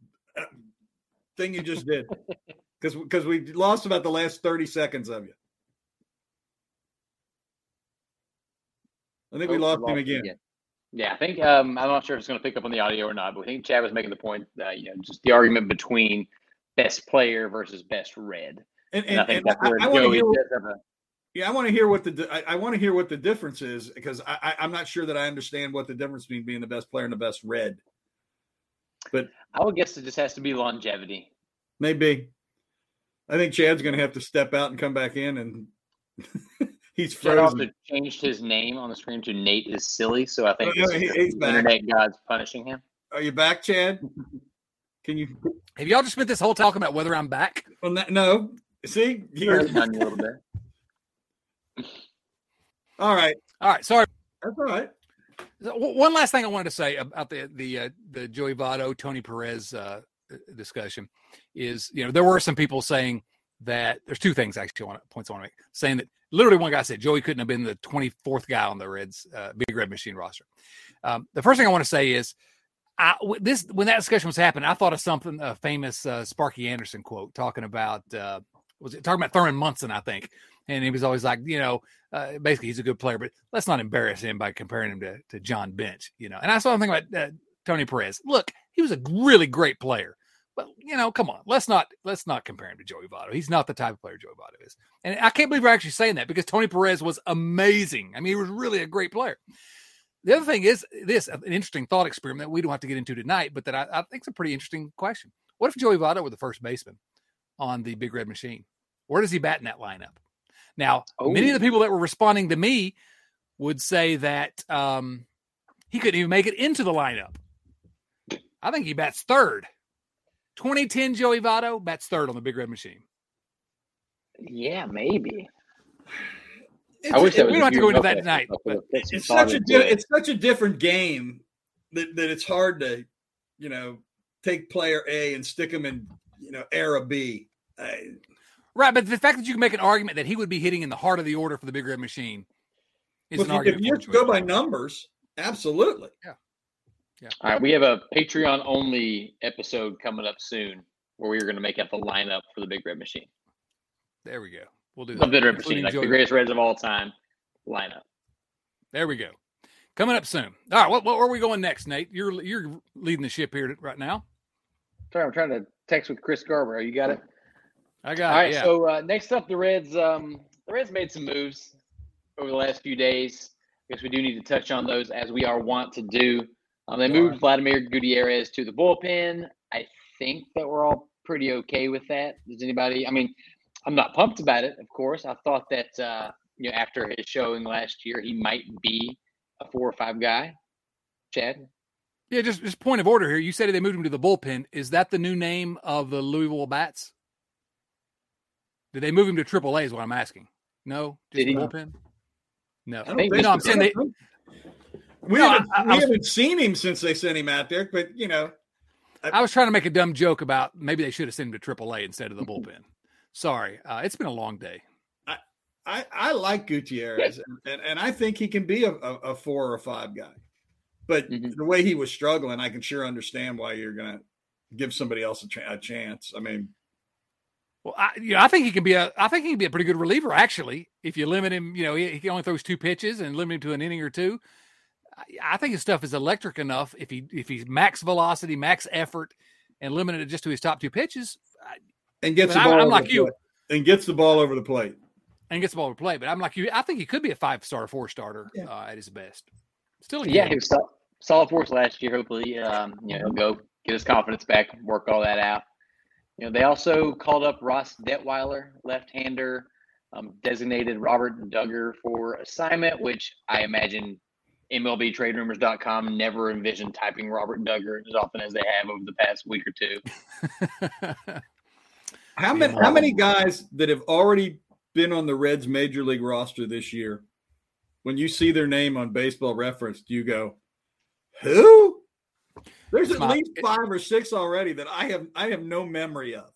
thing you just did (laughs) because because we lost about the last thirty seconds of you. I think we Oh, lost, him you again. Yeah, I think um, I'm not sure if it's going to pick up on the audio or not, but I think Chad was making the point that you know just the argument between best player versus best red, And, and, I think and that's where I want to Joey. What, a yeah, I want to hear what the I, I want to hear what the difference is because I, I, I'm not sure that I understand what the difference between being the best player and the best red. But I would guess it just has to be longevity. Maybe. I think Chad's going to have to step out and come back in, and (laughs) he's Chad also frozen. changed his name on the screen to Nate is silly, so I think Oh, this yeah, is he- he's the back. internet gods punishing him. Are you back, Chad? (laughs) Can you? Have y'all just spent this whole talking about whether I'm back? Well, no. no. See, here. Heard on you a little bit. (laughs) All right, All right, sorry. that's all right. One last thing I wanted to say about the the uh, the Joey Votto Tony Perez uh, discussion is you know there were some people saying that there's two things actually I want points I want to make saying that literally one guy said Joey couldn't have been the 24th guy on the Reds uh, Big Red Machine roster. Um, the first thing I want to say is I, this when that discussion was happening, I thought of something a famous uh, Sparky Anderson quote talking about uh, was it talking about Thurman Munson, I think, and he was always like, you know, uh, basically he's a good player, but let's not embarrass him by comparing him to, to John Bench, you know. And I saw something about uh, Tony Perez. Look, he was a really great player, you know, come on, let's not let's not compare him to Joey Votto. He's not the type of player Joey Votto is, and I can't believe we're actually saying that because Tony Perez was amazing. I mean, he was really a great player. The other thing is this an interesting thought experiment that we don't have to get into tonight, but that I, I think is a pretty interesting question. What if Joey Votto were the first baseman on the Big Red Machine? Where does he bat in that lineup? Now, many of the people that were responding to me would say that um, he couldn't even make it into the lineup. I think he bats third. 2010 Joey Votto bats third on the Big Red Machine. Yeah, maybe. It's, I wish that it- was we don't have to go into that tonight, I'll but a- put some it's such a di- it's such a different game that, that it's hard to you know take player A and stick him in you know era B. I, Right, but the fact that you can make an argument that he would be hitting in the heart of the order for the Big Red Machine is if an you, if argument. you for have go by numbers, absolutely. All right, we have a Patreon only episode coming up soon where we're going to make up the lineup for the Big Red Machine. There we go. We'll do The. Big Red Machine, like Joey the greatest Reds of all time lineup. There we go. Coming up soon. All right, what, what where are we going next, Nate? You're you're leading the ship here right now. Sorry, I'm trying to text with Chris Garber. You got it. I got All right. it. Yeah. So uh, next up, the Reds. Um, the Reds made some moves over the last few days. I guess we do need to touch on those as we are wont to do. Um, they moved Vladimir Gutierrez to the bullpen. I think that we're all pretty okay with that. Does anybody? I mean, I'm not pumped about it. Of course, I thought that uh, you know after his showing last year, he might be a four or five guy. Chad. yeah, just just point of order here. You said they moved him to the bullpen. Is that the new name of the Louisville Bats? Did they move him to Triple A? Is what I'm asking. No, just Did he? bullpen. No, I don't think think no. I'm saying they. We, No, haven't, I- I we was- haven't seen him since they sent him out there, but you know, I was trying to make a dumb joke about maybe they should have sent him to AAA instead of the bullpen. Sorry, uh, it's been a long day. I, I like Gutierrez, and, and, and I think he can be a, a, a four or a five guy. But Mhm. the way he was struggling, I can sure understand why you're going to give somebody else a, ch- a chance. I mean, Well, I, you know, I think he can be a. I think he can be a pretty good reliever actually. If you limit him, you know, he, he only throws two pitches and limit him to an inning or two. I, I think his stuff is electric enough. If he if he's max velocity, max effort, and limited it just to his top two pitches, and gets But the I'm- ball. I'm over like the you. plate. And gets the ball over the plate. and gets the ball to play. But I'm like you. I think he could be a five star, four starter Yeah. uh, at his best. Still, a Yeah, kid. he was sol- solid force last year. Hopefully, um, you know, he'll go get his confidence back, work all that out. You know, they also called up Ross Detweiler, left-hander, um, designated Robert Dugger for assignment, which I imagine MLBTradeRumors.com never envisioned typing Robert Dugger as often as they have over the past week or two. (laughs) How many how many guys that have already been on the Reds major league roster this year, when you see their name on baseball reference, do you go, who? There's It's at my- least five or six already that I have I have no memory of.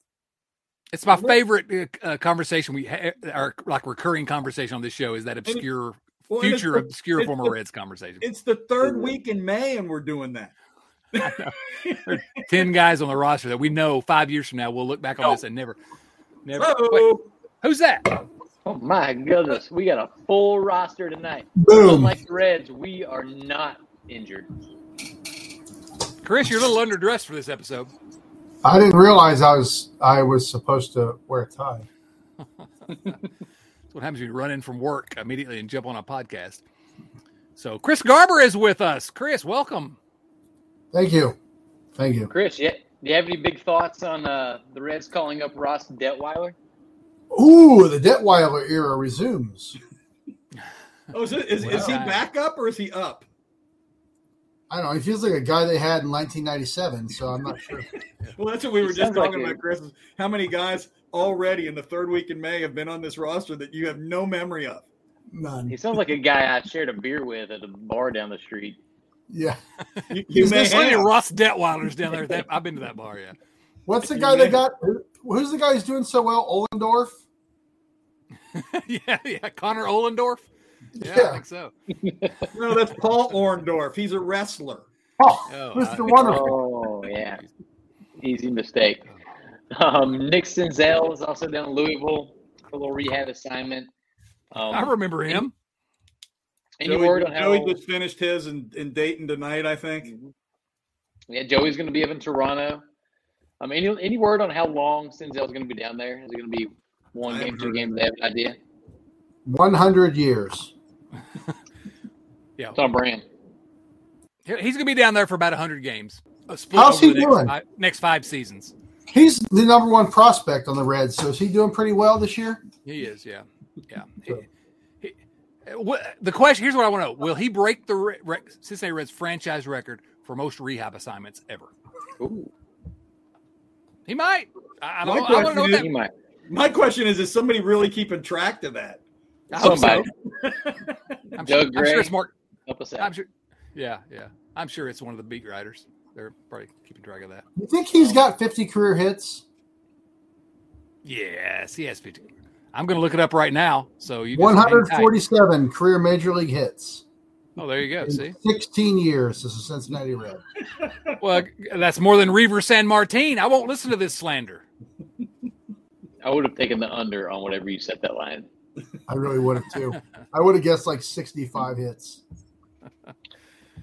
It's my favorite uh, conversation we ha- our like recurring conversation on this show is that obscure Well, future the- obscure it's former the- Reds conversation. It's the third week in May, and we're doing that. (laughs) Ten guys on the roster that we know five years from now we'll look back on this and never, never. Wait, Oh, who's that? Oh my goodness, we got a full roster tonight. Boom. Unlike the Reds, we are not injured. Chris, you're a little underdressed for this episode. I didn't realize I was I was supposed to wear a tie. (laughs) That's what happens when you run in from work immediately and jump on a podcast. So Chris Garber is with us. Chris, welcome. Thank you. Thank you. Chris, yeah, do you have any big thoughts on uh, the Reds calling up Ross Detweiler? Ooh, the Detweiler era resumes. oh is, it, is, is he back up or is he up? I don't know. He feels like a guy they had in 1997, so I'm not sure. (laughs) Well, that's what we were He just sounds like talking about, Chris. is How many guys already in the third week in May have been on this roster that you have no memory of? None. He sounds like a guy I shared a beer with at a bar down the street. Yeah. You, you Is may this Plenty have. Ross Detweiler's down there. That, I've been to that bar. Yeah. What's the guy may- they got? Who's the guy who's doing so well? Ollendorf? (laughs) yeah, yeah. Connor Ollendorf. Yeah, I think so. (laughs) No, that's Paul Orndorff. He's a wrestler. Oh, Oh, Mr. I- Wonderful. Oh yeah, easy mistake. Um, Nick Senzel is also down in Louisville for a little rehab assignment. Um, I remember him. Any Joey, word on how? Joey just finished his in, in Dayton tonight, I think. Mhm. Yeah, Joey's going to be up in Toronto. Um, any any word on how long Senzel's going to be down there? Is it going to be one I game, two heard games? They have an idea. 100 years. (laughs) Yeah. It's on brand. He's going to be down there for about 100 games. split How's he the next doing? Five, next five seasons. He's the number one prospect on the Reds, so is he doing pretty well this year? He is, yeah. Yeah. He- he- what, the question here's what I want to know Will he break the Re- Re- Cincinnati Reds franchise record for most rehab assignments ever? Ooh, He might. I, I, don't- I want to know what that he might. My question is: Is somebody really keeping track of that? I hope so. Somebody. (laughs) I'm, Doug sure, I'm sure it's Mark. Help us I'm sure. Yeah, yeah. I'm sure it's one of the beat writers. They're probably keeping track of that. You think he's got 50 career hits? Yes, he has 50. I'm going to look it up right now. So you just hang tight. 147 career major league hits. Oh, there you go. In See, 16 years as a Cincinnati Red. (laughs) well, that's more than Reiver Sanmartin. I won't listen to this slander. I would have taken the under on whatever you set that line. I really would have too. I would have guessed like 65 hits.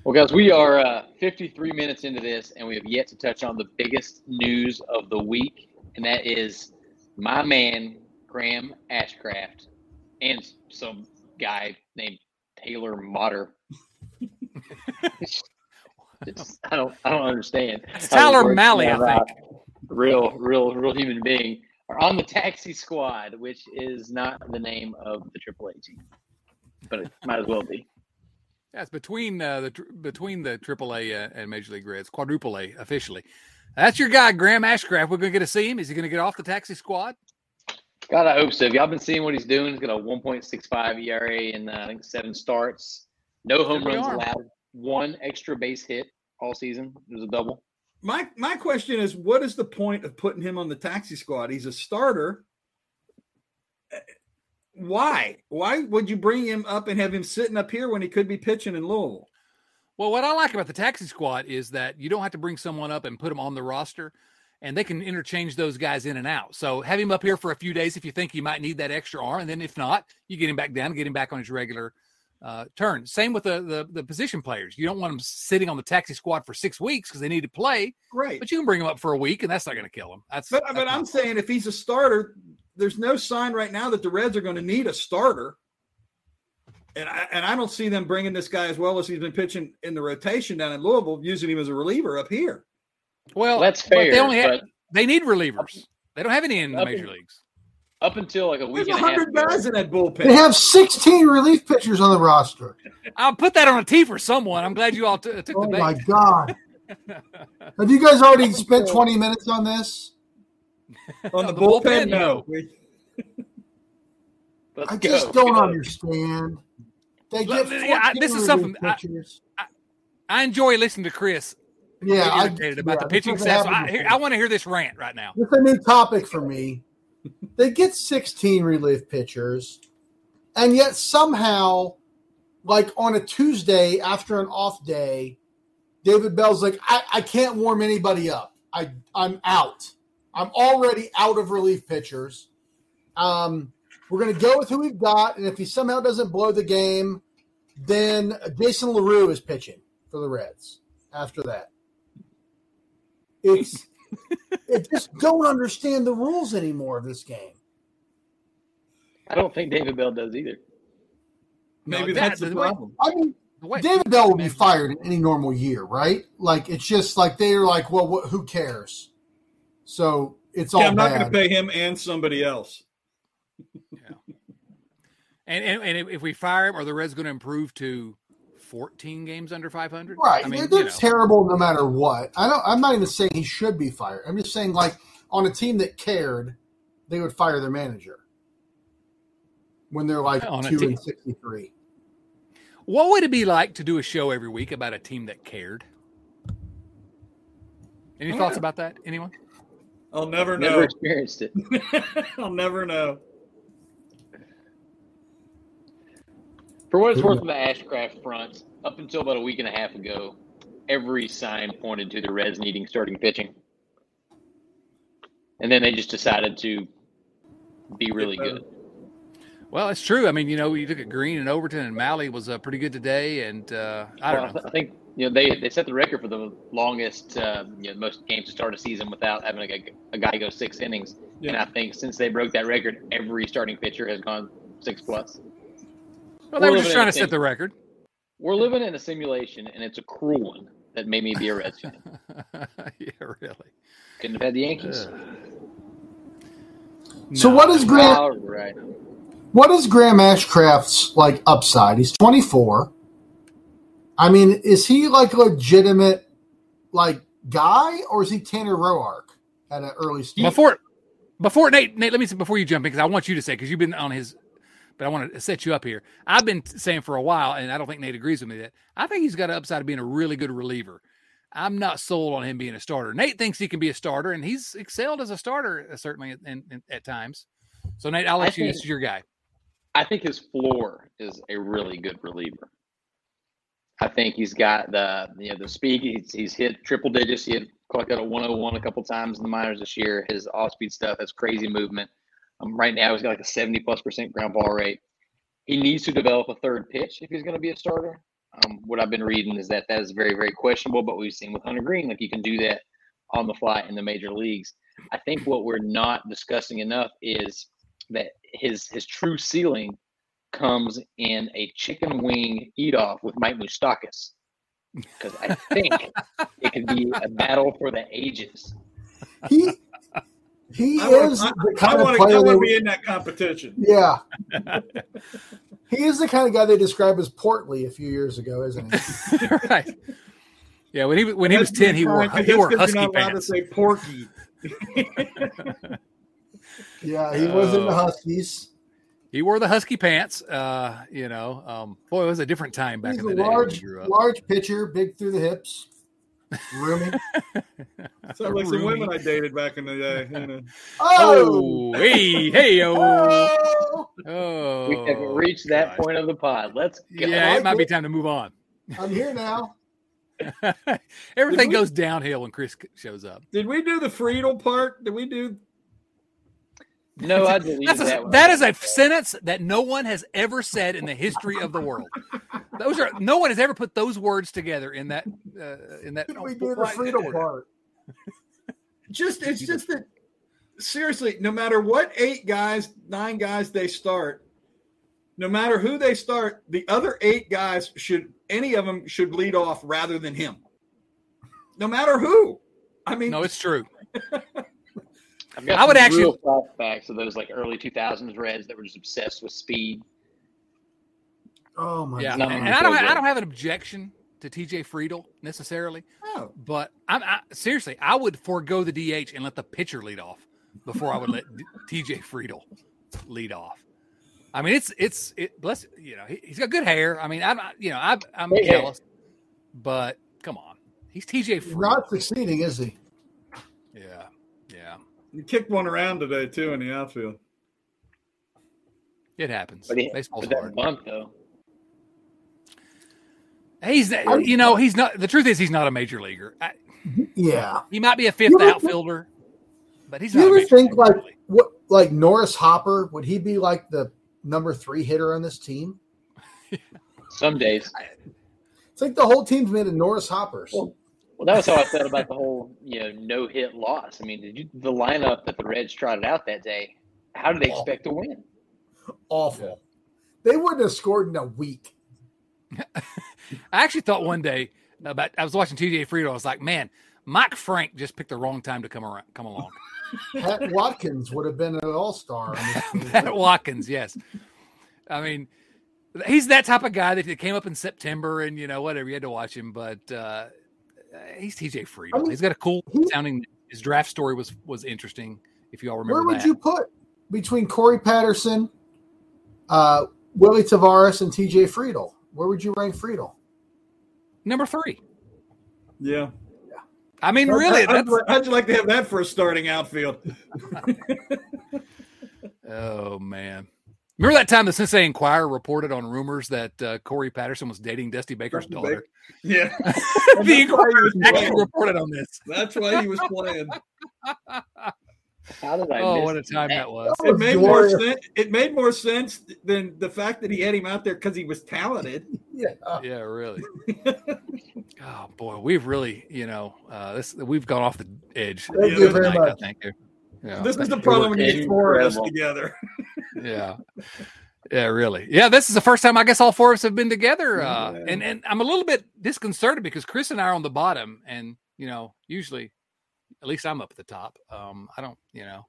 Well, guys, we are uh, 53 minutes into this, and we have yet to touch on the biggest news of the week, and that is my man Graham Ashcraft and some guy named Taylor Motter. (laughs) It's- I don't, I don't understand. It's how this Tyler. Mahle, I think. Real, real, real human being are on the taxi squad, which is not the name of the AAA team, but it might as well be. Yeah, it's between uh, the between the AAA uh, and Major League Reds, quadruple A officially. That's your guy, Graham Ashcraft. We're going to get to see him. Is he going to get off the taxi squad? God, I hope so. Have y'all been seeing what he's doing? He's got a 1.65 ERA in uh, I think seven starts. No home runs allowed. One extra base hit all season. It was a double. My my question is, what is the point of putting him on the taxi squad? He's a starter. Why? Why would you bring him up and have him sitting up here when he could be pitching in Louisville? Well, what I like about the taxi squad is that you don't have to bring someone up and put them on the roster, and they can interchange those guys in and out. So have him up here for a few days if you think you might need that extra arm, and then if not, you get him back down, get him back on his regular uh, turn. Same with the, the the position players. You don't want them sitting on the taxi squad for six weeks because they need to play, Right. but you can bring them up for a week, and that's not going to kill them. That's But that's but I'm point. saying if he's a starter, there's no sign right now that the Reds are going to need a starter. And I, and I don't see them bringing this guy as well as he's been pitching in the rotation down in Louisville, using him as a reliever up here. well, That's but fair. they only have, but they need relievers. They don't have any in the major in- leagues. Up until like a week There's and a half hundred guys in that bullpen. They have 16 relief pitchers on the roster. I'll put that on a T for someone. I'm glad you all t- took the bit. Oh the my god! (laughs) Have you guys already spent 20 minutes on this? on the, the bullpen, bullpen, no. no. (laughs) We- I go. just don't Go. understand. They Look, get yeah, I- this is something I- pitchers. I enjoy listening to Chris yeah, get I, irritated about yeah, the pitching staff. So I, happened here- before. I want to hear this rant right now. It's a new topic for me. They get 16 relief pitchers, and yet somehow, like on a Tuesday after an off day, David Bell's like, I, I can't warm anybody up. I I'm out. I'm already out of relief pitchers. Um, we're gonna go with who we've got, and if he somehow doesn't blow the game, then Jason LaRue is pitching for the Reds after that. It's I just don't understand the rules anymore of this game. I don't think David Bell does either. Maybe No, that's that- the the way- problem. I mean, The David Bell would be fired in any normal year, right? Like it's just like they're like, well, what, who cares? So it's all Yeah, I'm not going to pay him and somebody else. And, and and if we fire him, are the Reds going to improve to 14 games under 500? Right. I mean, they're you know. terrible no matter what. I don't I'm not even saying he should be fired. I'm just saying like on a team that cared, they would fire their manager. When they're like On two and sixty three. What would it be like to do a show every week about a team that cared? Any Oh, thoughts yeah. about that? Anyone? I'll never Never know. experienced it. (laughs) I'll never know. For what it's worth on the Ashcraft front, up until about a week and a half ago, every sign pointed to the Reds needing starting pitching. And then they just decided to be really good. Well, it's true. I mean, you know, you look at Greene and Overton and Mahle was uh, pretty good today, and uh, I don't Well, know. I think you know they, they set the record for the longest, uh, you know, most games to start a season without having a, a guy go six innings. And I think since they broke that record, every starting pitcher has gone six plus. Well, they we're were just trying to set the record. We're living in a simulation, and it's a cruel one that made me be a Reds fan. (laughs) yeah, really. Couldn't have had the Yankees. So No. what is Graham All right. what is Graham Ashcraft's like upside? He's 24. I mean, is he like a legitimate like guy or is he Tanner Roark at an early stage? Before, before Nate, Nate, let me say before you jump in because I want you to say because you've been on his, but I want to set you up here. I've been saying for a while, and I don't think Nate agrees with me that I think he's got an upside of being a really good reliever. I'm not sold on him being a starter. Nate thinks he can be a starter, and he's excelled as a starter uh, certainly in, in, at times. So Nate, I'll let I you. think- This is your guy. I think his floor is a really good reliever. I think he's got the you know the speed. He's, he's hit triple digits. He had clocked out a 101 a couple times in the minors this year. His off speed stuff has crazy movement. Um, right now he's got like a 70 plus percent ground ball rate. He needs to develop a third pitch if he's going to be a starter. Um, what I've been reading is that that is very very questionable. But we've seen with Hunter Greene, like you can do that on the fly in the major leagues. I think what we're not discussing enough is that his his true ceiling comes in a chicken wing eat off with Mike Moustakas. Because I think (laughs) it could be a battle for the ages. He he I want, is I, the I kind of want to player. I want to would- be in that competition. yeah, (laughs) he is the kind of guy they described as portly a few years ago, isn't he? (laughs) right. Yeah, when he was- when he was ten, he wore he wore that's 'cause husky you're not allowed pants. to say porky. (laughs) Yeah, he was in the Oh. Huskies. He wore the husky pants. Uh, you know, um, boy, it was a different time back He's in a the day. large, we grew up. large pitcher, big through the hips, roomy. (laughs) Sounds like some women I dated back in the day. You know. (laughs) Oh, Oh, hey, hey, oh, Oh! oh. We have reached that gosh. point of the pod. Let's go. Yeah, it might be time to move on. I'm here now. (laughs) Everything we- goes downhill when Chris shows up. Did we do the Friedl part? Did we do? No, I deleted That's a, that one. that is a sentence that no one has ever said in the history of the world. Those are no one has ever put those words together in that uh, in that. Did we do the right part? (laughs) Just it's just that seriously, no matter what eight guys, nine guys they start, no matter who they start, the other eight guys should any of them should lead off rather than him. No matter who. I mean, No, it's true. (laughs) I've got I would actually- real flashbacks of those like early 2000s Reds that were just obsessed with speed. Oh my Yeah, No, and, god! and I don't I don't have an objection to TJ Friedl necessarily, no. but I'm I, seriously I would forego the DH and let the pitcher lead off before I would let TJ Friedl lead off. I mean, it's it's it. Bless you know he, he's got good hair. I mean, I'm you know I'm I'm Great hair. jealous, but come on, he's TJ Friedl. not succeeding, is he? Yeah, yeah, You kicked one around today too in the outfield. it happens. But, he, Baseball's but hard. bunt though. He's uh, you know he's not. The truth is he's not a major leaguer. I, Yeah. he might be a fifth You ever- outfielder, but he's not. you ever think leaguer, like really. what, like Norris Hopper? Would he be like the number three hitter on this team? Some days. (laughs) It's like the whole team's made of Norris Hoppers. Well, well, that was how I felt about the whole you know no hit loss. I mean, did you the lineup that the Reds trotted out that day? How did they expect to win? Awful. They wouldn't have scored in a week. (laughs) I actually thought one day about I was watching TJ Friedl. I was like, man, Mike Frank just picked the wrong time to come around, come along. (laughs) Pat Watkins would have been an all star. (laughs) Pat Watkins, yes. I mean, he's that type of guy that came up in September and you know whatever you had to watch him, but uh, he's TJ Friedl. I mean, he's got a cool he- sounding. His draft story was was interesting. If you all remember Where would that. you put between Corey Patterson, uh, Willy Taveras, and TJ Friedl? Where would you rank Friedl? Number three. Yeah. yeah. I mean, really, How'd, that's how'd you like to have that for a starting outfield? (laughs) Oh man. Remember that time the Cincinnati Enquirer reported on rumors that uh, Corey Patterson was dating Dusty Baker's Dusty daughter? Yeah. (laughs) the That's why he Enquirer was actually playing. reported on this. That's why he was playing. How did I? Oh, miss what a time that was. It made more glorious. sense. It made more sense than the fact that he had him out there because he was talented. (laughs) Yeah. Yeah, really. (laughs) oh boy, we've really, you know, uh, this we've gone off the edge. Thank you very I much. think. Yeah, This is the problem when you get four of us together. (laughs) yeah, yeah, really. Yeah, this is the first time I guess all four of us have been together, uh, Yeah. and and I'm a little bit disconcerted because Chris and I are on the bottom, and you know, usually, at least I'm up at the top. Um, I don't, you know.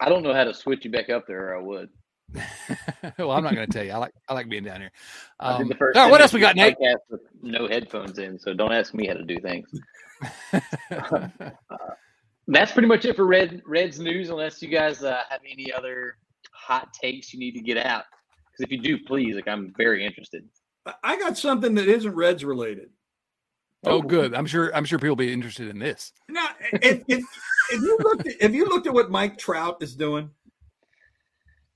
I don't know how to switch you back up there, or I would. (laughs) well, I'm not going to tell you. I like I like being down here. I Um, did the first. all right, what else we got, Nate? of the podcast with No headphones in, so don't ask me how to do things. (laughs) That's pretty much it for Red Reds news. Unless you guys uh, have any other hot takes you need to get out, because if you do, please, like I'm very interested. I- I got something that isn't Reds related. oh, good. I'm sure. I'm sure people will be interested in this. Now, if, if, if you looked at, if you looked at what Mike Trout is doing,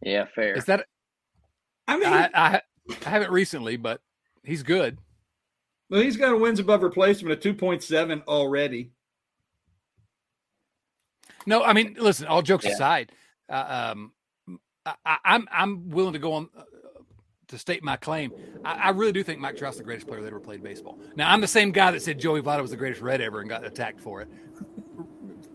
Yeah, fair. Is that? I mean, I, I I haven't recently, but he's good. well, he's got a wins above replacement at two point seven already. No, I mean, listen. All jokes Yeah. aside, uh, um, I, I, I'm I'm willing to go on uh, to state my claim. I, I really do think Mike Trout's the greatest player that ever played baseball. Now, I'm the same guy that said Joey Votto was the greatest Red ever and got attacked for it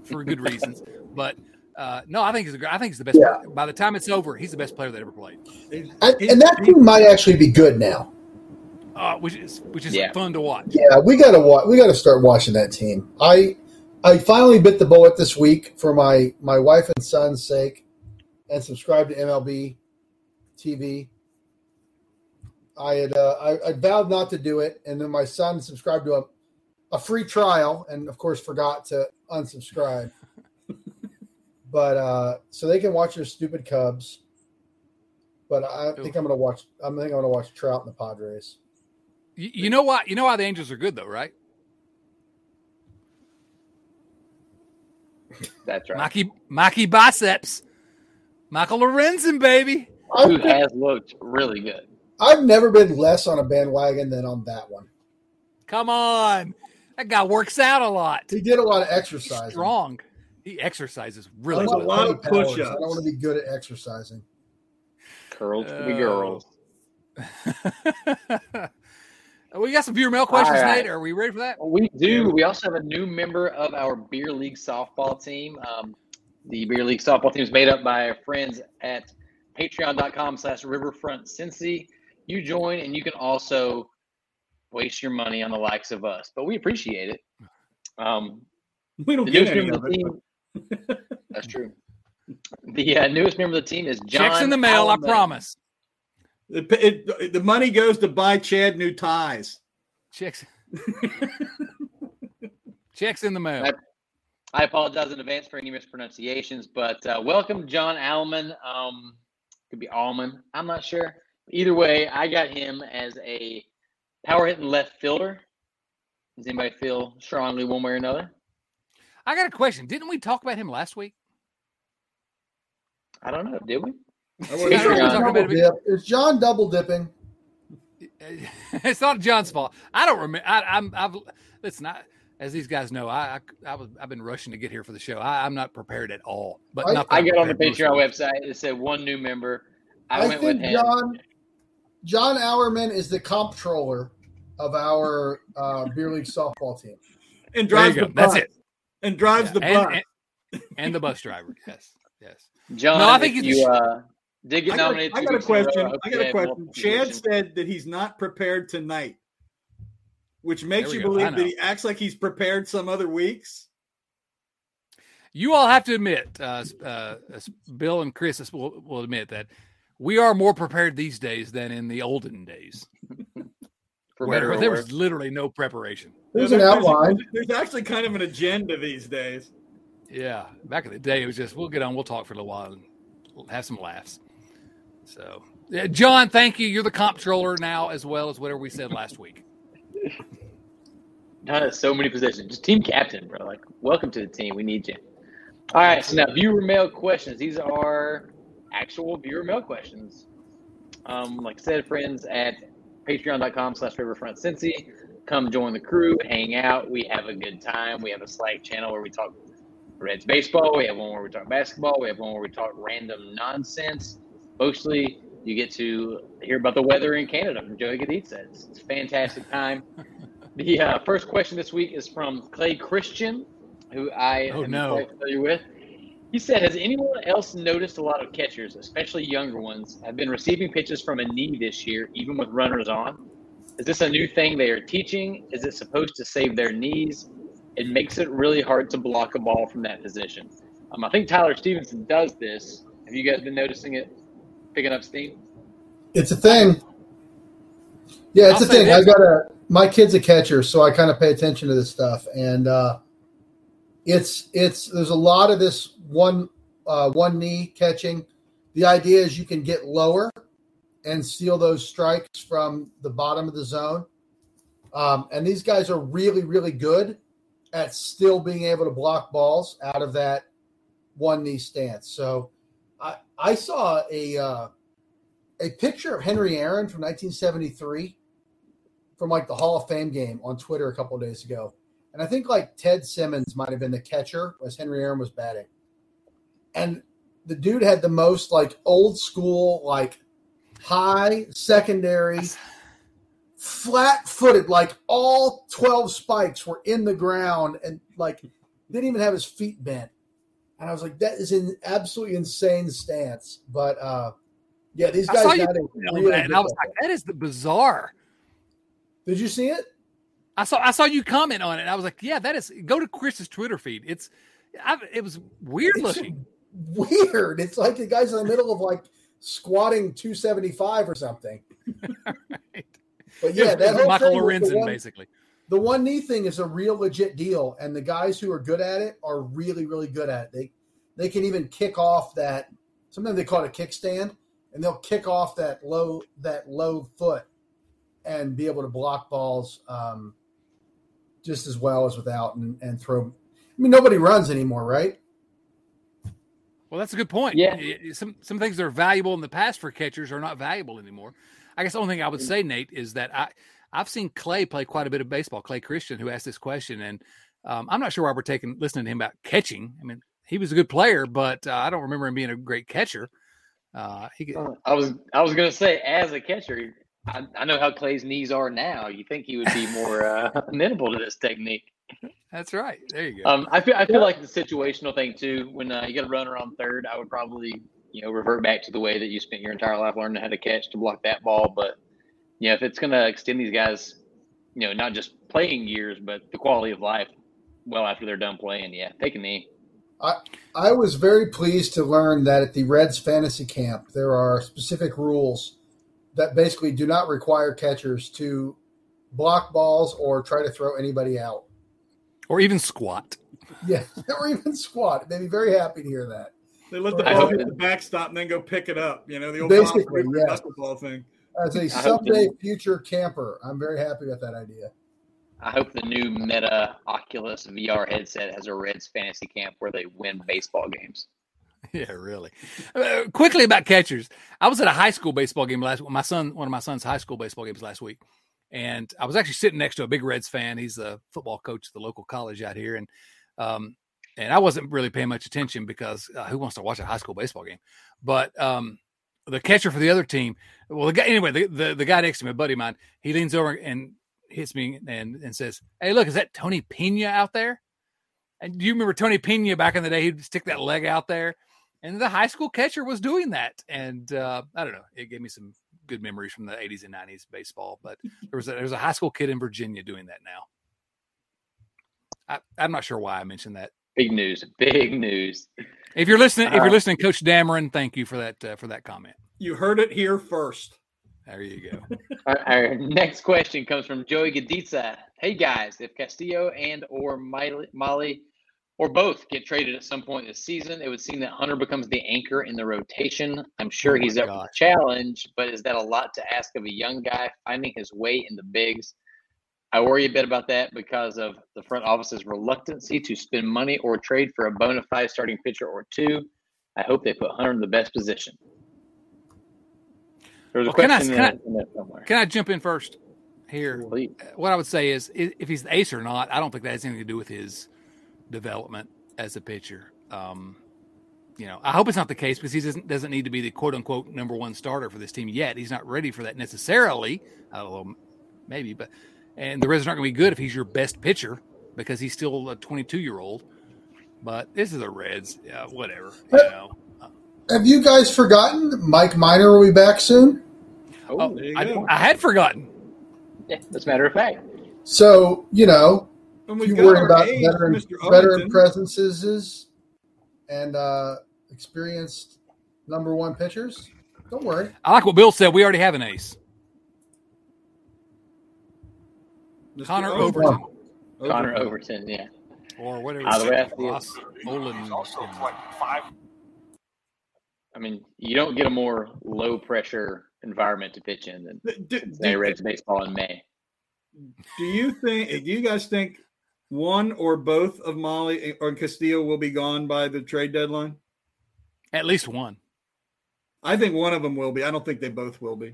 for good reasons. But uh, no, I think he's a, gr- I think he's the best. Yeah. player. By the time it's over, he's the best player that ever played. He's- And, and that team might actually be good now. Uh, which is which is Yeah. fun to watch. Yeah, we gotta watch. we gotta start watching that team. I I finally bit the bullet this week for my my wife and son's sake, and subscribed to MLB TV. I had uh, I, I vowed not to do it, and then my son subscribed to a a free trial, and of course forgot to unsubscribe. (laughs) but uh, so they can watch their stupid Cubs. But I think I'm gonna watch. I think I'm gonna watch Trout and the Padres. You, you know why? You know why the Angels are good though, right? That's right. Mikey, Mikey biceps, Michael Lorenzen, baby. Who has looked really good. I've never been less on a bandwagon than on that one. Come on, that guy works out a lot. He did a lot of exercise. exercising. strong. He exercises really want a lot of body push-ups. I don't want to be good at exercising. Curls for the Oh. girls. (laughs) we got some viewer mail questions, All right. Nate. Are we ready for that? We do. We also have a new member of our beer league softball team. Um, the beer league softball team is made up by our friends at patreon.com slash riverfront cincy. You join and you can also waste your money on the likes of us, but we appreciate it. Um, We don't get any of of the it. team. That's true. The uh, newest member of the team is John. Checks in the mail, I promise. It, it, the money goes to buy Chad new ties. Checks. (laughs) Checks in the mail. I- I apologize in advance for any mispronunciations, but uh, welcome, John Allman. Um, could be Allman. I'm not sure. Either way, I got him as a power hitting left fielder. Does anybody feel strongly one way or another? I got a question. Didn't we talk about him last week? I don't know. Did we? I Yeah, wasn't we sure. were talking about Double it. dip. Is John double dipping? (laughs) it's not John's fault. I don't remember. I, I'm. I've. Listen, I, as these guys know, I, I, I was. I've been rushing to get here for the show. I, I'm not prepared at all. But I- I I'm got on the Patreon most website. It said one new member. I, I, went with think him. John John Hourman is the comptroller of our uh, beer league softball team. And drives go. the That's bus. it. And drives Yeah, the and, bus. and, and the bus driver. Yes. Yes. John, No, I think if you you uh, did get I got. I got a weeks in row, question. I you got a question. Chad said that he's not prepared tonight, which makes you go. Believe that he acts like he's prepared some other weeks. You all have to admit, uh, uh, Bill and Chris will, will admit that we are more prepared these days than in the olden days, (laughs) for where better there was literally no preparation. There's Yeah, an outline. There's actually kind of an agenda these days. Yeah, back in the day, it was just we'll get on, we'll talk for a little while, and have some laughs. So, yeah, John, thank you. You're the comptroller now, as well as whatever we said last week. (laughs) John so many positions. Just team captain, bro. Like, welcome to the team. We need you. All right. So now viewer mail questions. These are actual viewer mail questions. Um, like I said, friends at patreon.com slash riverfront cincy. Come join the crew, hang out. We have a good time. We have a Slack channel where we talk Reds baseball. We have one where we talk basketball. We have one where we talk random nonsense. Mostly, you get to hear about the weather in Canada from Joey Gaditza. It's, it's a fantastic time. (laughs) The uh, first question this week is from Clay Christian, who I Oh, am no. quite familiar with. He said, Has anyone else noticed a lot of catchers, especially younger ones, have been receiving pitches from a knee this year, even with runners on? Is this a new thing they are teaching? Is it supposed to save their knees? It makes it really hard to block a ball from that position. Um, I think Tyler Stephenson does this. Have you guys been noticing it, picking up steam? It's a thing. Yeah, it's I'll a thing. this. I got a my kid's a catcher, so I kind of pay attention to this stuff, and uh, it's it's there's a lot of this one uh, one knee catching. The idea is you can get lower and steal those strikes from the bottom of the zone, um, and these guys are really really good at still being able to block balls out of that one knee stance. So I saw a uh, a picture of Henry Aaron from 1973 from like the Hall of Fame game on Twitter a couple days ago. And I think like Ted Simmons might have been the catcher as Henry Aaron was batting. And the dude had the most like old school, like high secondary, flat footed, like all 12 spikes were in the ground and like didn't even have his feet bent. And I was like, that is an absolutely insane stance. But uh yeah, these guys got it really and I was like, that is the bizarre. Did you see it? I saw I saw you comment on it. I was like, yeah, that is. Go to Chris's Twitter feed. It's, I, it was weird It's looking. weird. It's like the guy's in the middle of like squatting 275 or something. (laughs) Right. But yeah, that whole Michael thing with the Lorenzen, one, basically. The one knee thing is a real legit deal, and the guys who are good at it are really, really good at it. They they can even kick off that. Sometimes they call it a kickstand, and they'll kick off that low that low foot and be able to block balls um, just as well as without and, and throw. I mean, nobody runs anymore, right? Well, that's a good point. Yeah. Some some things that are valuable in the past for catchers are not valuable anymore. I guess the only thing I would say, Nate, is that I I've seen Clay play quite a bit of baseball. Clay Christian, who asked this question, and um, I'm not sure why we're taking listening to him about catching. I mean, he was a good player, but uh, I don't remember him being a great catcher. Uh, he, I was I was gonna say as a catcher, I, I know how Clay's knees are now. You think he would be more uh, (laughs) amenable to this technique? That's right. There you go. Um, I feel I feel like the situational thing too. When uh, you get a runner on third, I would probably you know revert back to the way that you spent your entire life learning how to catch to block that ball. But you know, if it's going to extend these guys, you know, not just playing years, but the quality of life well after they're done playing, yeah, take a knee. I, I was very pleased to learn that at the Reds fantasy camp, there are specific rules that basically do not require catchers to block balls or try to throw anybody out. Or even squat. (laughs) Yeah, (laughs) or even squat. They'd be very happy to hear that. They let the ball hit the backstop and then go pick it up. You know, the old Basically, yeah. basketball thing. As a someday that- future camper, I'm very happy with that idea. I hope the new Meta Oculus VR headset has a Reds fantasy camp where they win baseball games. (laughs) Yeah, really. Uh, quickly about catchers. I was at a high school baseball game last. My son, one of my son's high school baseball games last week, and I was actually sitting next to a big Reds fan. He's a football coach at the local college out here, and um, and I wasn't really paying much attention because uh, who wants to watch a high school baseball game? But um, the catcher for the other team, well, the guy anyway, the, the the guy next to me, a buddy of mine, he leans over and hits me and and says, "Hey, look, is that Tony Pena out there?" And do you remember Tony Pena back in the day? He'd stick that leg out there. And the high school catcher was doing that. And uh, i don't know. It gave me some good memories from the 80s and 90s baseball. But (laughs) there was a, there was a high school kid in virginia doing that now. I, i'm not sure why i mentioned that. Big news, big news. (laughs) if you're listening if Uh, you're listening coach dameron thank you for that uh, for that comment You heard it here first. there you go (laughs) Our, our next question comes from Joey Gaditza. Hey guys, if Castillo and or Mahle or both get traded at some point this season, it would seem that Hunter becomes the anchor in the rotation. I'm sure Oh he's up for the challenge, but is that a lot to ask of a young guy finding his way in the bigs? I worry a bit about that because of the front office's reluctancy to spend money or trade for a bona fide starting pitcher or two. I hope they put Hunter in the best position. There's a Well, can I- question can in there- in can i jump in first here Please. what I would say is if he's the ace or not, I don't think that has anything to do with his development as a pitcher. Um, you know, I hope it's not the case because he doesn't doesn't need to be the quote unquote number one starter for this team yet. He's not ready for that necessarily. Although maybe, but and the Reds aren't going to be good if he's your best pitcher because he's still a 22 year old. But this is the Reds, yeah, whatever. You know, Have you guys forgotten Mike Minor will be back soon? Oh, oh, I. I had forgotten. yeah, as a matter of fact. So, you know, if you got worry about ace, veteran, veteran presences and uh, experienced number one pitchers, don't worry. I like what Bill said. We already have an ace, Mr. Connor Overton. Overton, Connor Overton, yeah. or whatever. Out of the way, I see it. Ross Olin. I mean, you don't get a more low pressure environment to pitch in than Do, do- Cincinnati Reds baseball in May. do you think? Do you guys think one or both of Mahle or Castillo will be gone by the trade deadline? At least one. I think one of them will be. I don't think they both will be.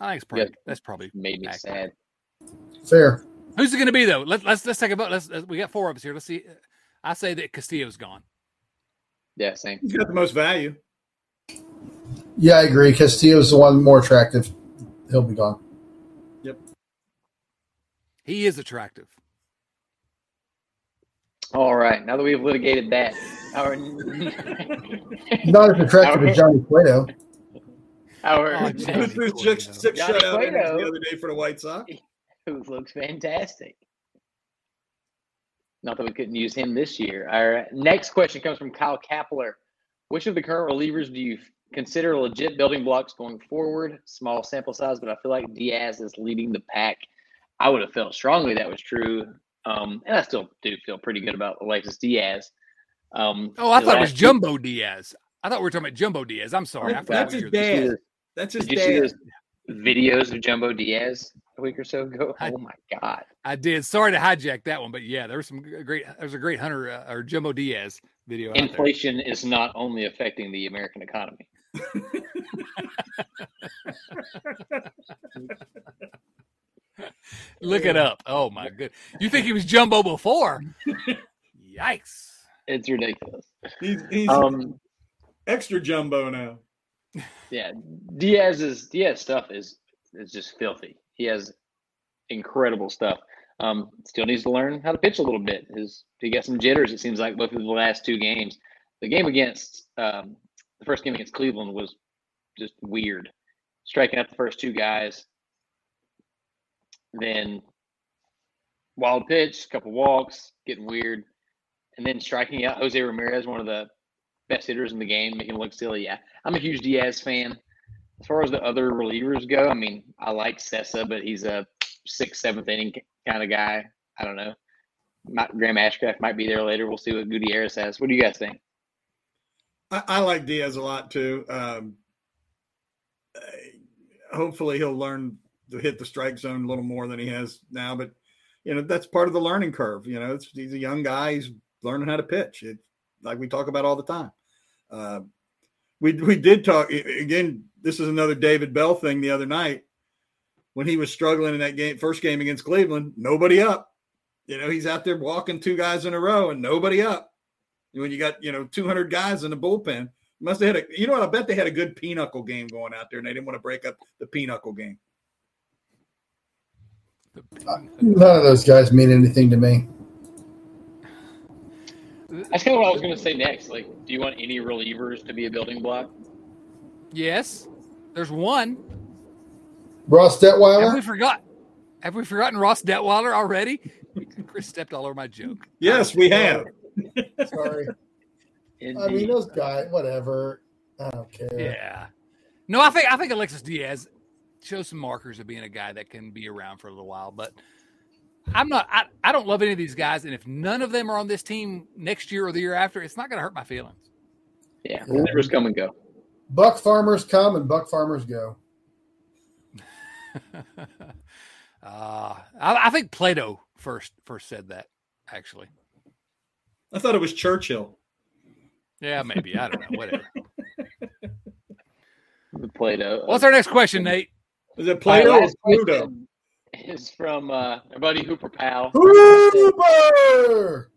I think it's probably Yeah. that's probably Made me accurate. sad. Fair. Who's it going to be though? Let, let's let's take a vote. Let's, let's- we got four of us here. Let's see. I say that Castillo's gone. Yeah, same. He's got the most value. Yeah, I agree. Castillo's the one more attractive. He'll be gone. Yep. He is attractive. All right. Now that we've litigated that, our (laughs) Not as attractive as Johnny Cueto. our Oh, Johnny is six, Cueto. six Johnny shutout Cueto. the other day for the White Sox. (laughs) who looks fantastic. Not that we couldn't use him this year. Our next question comes from Kyle Kapler. Which of the current relievers do you consider legit building blocks going forward? Small sample size, but I feel like Diaz is leading the pack. I would have felt strongly that was true, um, and I still do feel pretty good about Alexis Diaz. Um, Oh, I the thought it was last- Jumbo Diaz. I thought we were talking about Jumbo Diaz. I'm sorry. I That's forgot his what you were- dad. Did That's his you see dad. those videos of Jumbo Diaz a week or so ago? I- Oh my god! I did. Sorry to hijack that one, but yeah, there was some g- great. There's a great Hunter uh, or Jumbo Diaz video. out there. Inflation is not only affecting the American economy. (laughs) Look it up. Oh my good. You think he was Jumbo before? (laughs) Yikes. It's ridiculous. He's, he's Um, extra jumbo now. yeah, Diaz's Diaz stuff is is just filthy. He has incredible stuff. Um, still needs to learn how to pitch a little bit. His he got some jitters. It seems like both of the last two games. The game against um, the first game against Cleveland was just weird. Striking out the first two guys, then wild pitch, couple walks, getting weird, and then striking out Jose Ramirez, one of the best hitters in the game, making him look silly. Yeah, I'm a huge Diaz fan. As far as the other relievers go, I mean, I like Cessa, but he's a sixth, seventh inning kind of guy. I don't know. Might, Graham Ashcraft might be there later. We'll see what Gutierrez has. What do you guys think? I, I like Diaz a lot too. Um, uh, hopefully, he'll learn to hit the strike zone a little more than he has now. But you know, that's part of the learning curve. You know, he's a young guy. He's learning how to pitch. It like we talk about all the time. Uh, we we did talk again. This is another David Bell thing the other night when he was struggling in that game, first game against Cleveland. Nobody up. You know, he's out there walking two guys in a row and nobody up when you got you know 200 guys in the bullpen must have had a you know what i bet they had a good pinochle game going out there and they didn't want to break up the pinochle game None of those guys mean anything to me. That's kind of what I was going to say next. Like, do you want any relievers to be a building block? Yes, there's one. Ross Have we forgot? Have we forgotten Ross Detwiler already? (laughs) Chris stepped all over my joke. yes we have (laughs) Sorry. I mean, those guys, whatever. I don't care. Yeah. No, I think I think Alexis Diaz shows some markers of being a guy that can be around for a little while, but I'm not I, I don't love any of these guys, and if none of them are on this team next year or the year after, it's not gonna hurt my feelings. yeah, relievers come and go. Buck farmers come and buck farmers go. (laughs) uh I, I think Plato first first said that, actually. i thought it was churchill Yeah, maybe. I don't know. Whatever. The (laughs) Plato. What's our next question, Nate? is it My plato or pluto Is from uh, our buddy Hooper Pal. Hooper!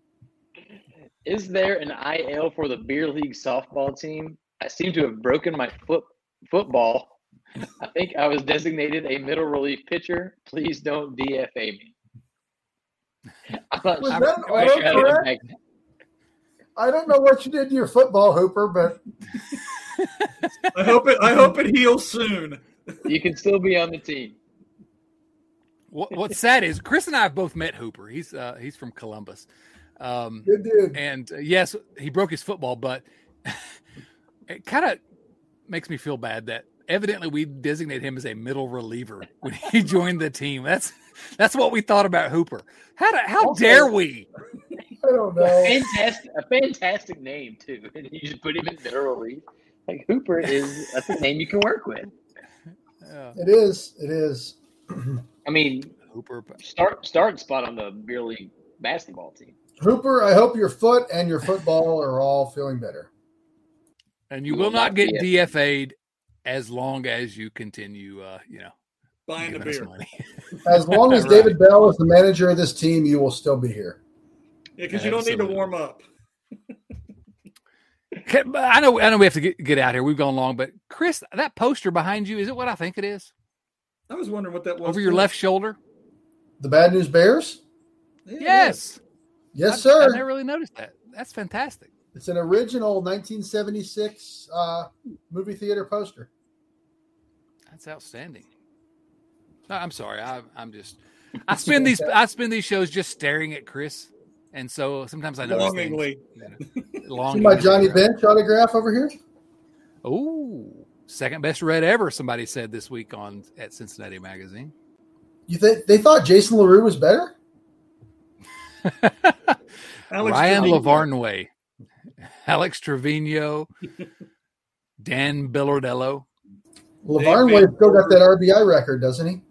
Is there an IL for the beer league softball team? I seem to have broken my foot football. I think I was designated a middle relief pitcher. Please don't DFA me. I'm not Was sure- that I'm not sure how to correct? I don't know what you did to your football, Hooper, but i hope it i hope it heals soon You can still be on the team. What, what's sad is Chris and I have both met Hooper. He's uh, he's from Columbus. Um, good dude. And uh, yes, he broke his football, but (laughs) it kind of makes me feel bad that evidently we designate him as a middle reliever (laughs) when he joined the team. That's that's what we thought about Hooper. How do, how Also- dare we? I don't know. Fantastic, a fantastic name too. (laughs) And you just put him in middle relief. Like Hooper is that's a name you can work with. Uh, It is. It is. I mean, Hooper, but- start starting spot on the beer league basketball team. Hooper, I hope your foot and your football are all feeling better. And you You will will not not get be DFA'd as long as you continue, uh, you know, buying the beer money. (laughs) As long as (laughs) Right. David Bell is the manager of this team, you will still be here. yeah because you don't need to warm up (laughs) I know, I know we have to get, get out here. We've gone long, but Chris, that poster behind you is it what I think it is? i was wondering what that was Over your left shoulder? The Bad News Bears? Yeah, Yes. Yes, I, I never really noticed that. That's fantastic. It's an original 1976 uh, movie theater poster. That's outstanding. No, I'm sorry. I, I'm just. I spend these. I spend these shows just staring at Chris, and so sometimes I notice things. longingly See (laughs) Longingly. my Johnny Bench autograph over here? Oh, second best red ever. Somebody said this week on at Cincinnati Magazine. You think they thought Jason LaRue was better? (laughs) Alex Ryan Johnny- Lavarnway. (laughs) Alex Trevino, Dan Bilardello. LeVar Wade still got that RBI record, doesn't he?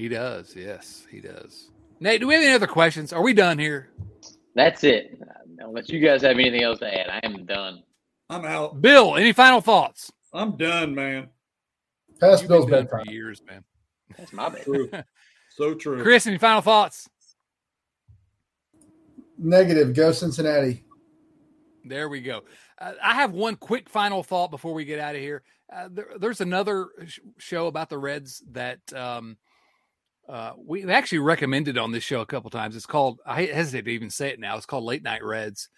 He does. Yes, he does. Nate, do we have any other questions? Are we done here? That's it. Unless you guys have anything else to add, I am done. I'm out. Bill, any final thoughts? I'm done, man. Past You've Bill's been done bedtime. for years, man. That's my bad. True. so true. Chris, any final thoughts? Negative. Go Cincinnati. There we go. Uh, I have one quick final thought before we get out of here. Uh, there, there's another sh- show about the Reds that um, uh, we actually recommended on this show a couple times. It's called, I hesitate to even say it now, it's called Late Night Reds.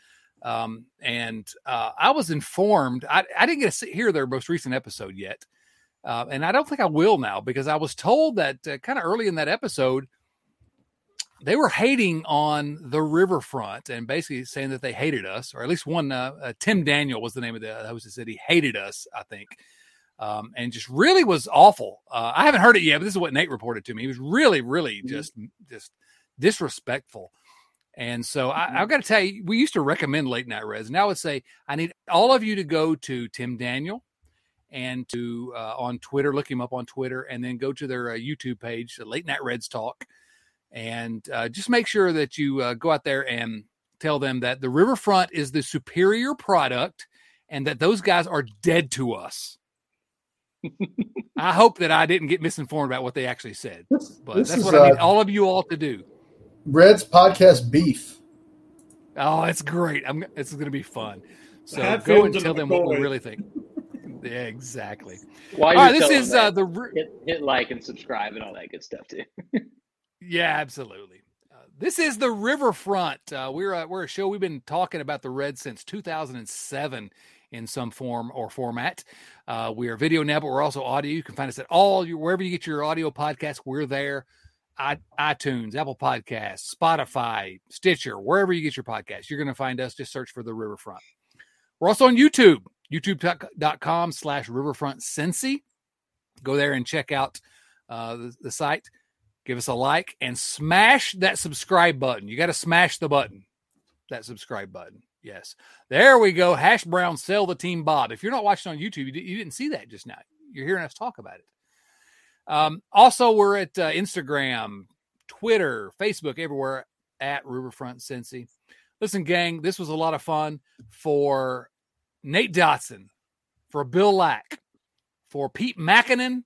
Um, and uh, I was informed, I, I didn't get to hear their most recent episode yet. Uh, and I don't think I will now because I was told that uh, kind of early in that episode, they were hating on the riverfront and basically saying that they hated us, or at least one. Uh, uh, Tim Daniel was the name of the host that said he hated us. I think, um, and just really was awful. Uh, I haven't heard it yet, but this is what Nate reported to me. He was really, really just just disrespectful. And so I, I've got to tell you, we used to recommend late night reds, and I would say I need all of you to go to Tim Daniel and to uh, on Twitter, look him up on Twitter, and then go to their uh, YouTube page, the Late Night Reds Talk, and uh, just make sure that you uh, go out there and tell them that the Riverfront is the superior product, and that those guys are dead to us. I hope that I didn't get misinformed about what they actually said, This, but this that's is what I need uh, all of you all to do. Reds podcast beef. Oh, it's great. I'm. It's going to be fun. So Hatfields go and and tell them what we really think. Yeah, exactly. While All right, this is that, uh, the. Hit, hit like and subscribe and all that good stuff too. (laughs) Yeah, absolutely. Uh, this is the Riverfront. Uh, we're a, we're a show we've been talking about the Reds since 2007 in some form or format. Uh, we are video now, but we're also audio. You can find us at all your wherever you get your audio podcasts. We're there. I, iTunes, Apple Podcasts, Spotify, Stitcher, wherever you get your podcasts, you're going to find us. Just search for the Riverfront. We're also on YouTube, youtube.com slash Riverfront Cincy. Go there and check out uh, the, the site give us a like and smash that subscribe button. You got to smash the button, that subscribe button. Yes. There we go. Hash Brown, sell the team Bob. If you're not watching on YouTube, you, di- you didn't see that just now. You're hearing us talk about it. Um, also, we're at uh, Instagram, Twitter, Facebook, everywhere at Riverfront Cincy. Listen, gang, this was a lot of fun for Nate Dotson, for Bill Lack, for Pete Mackinnon,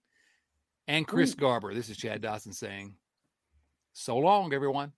and Chris Garber. This is Chad Dotson saying, so long, everyone.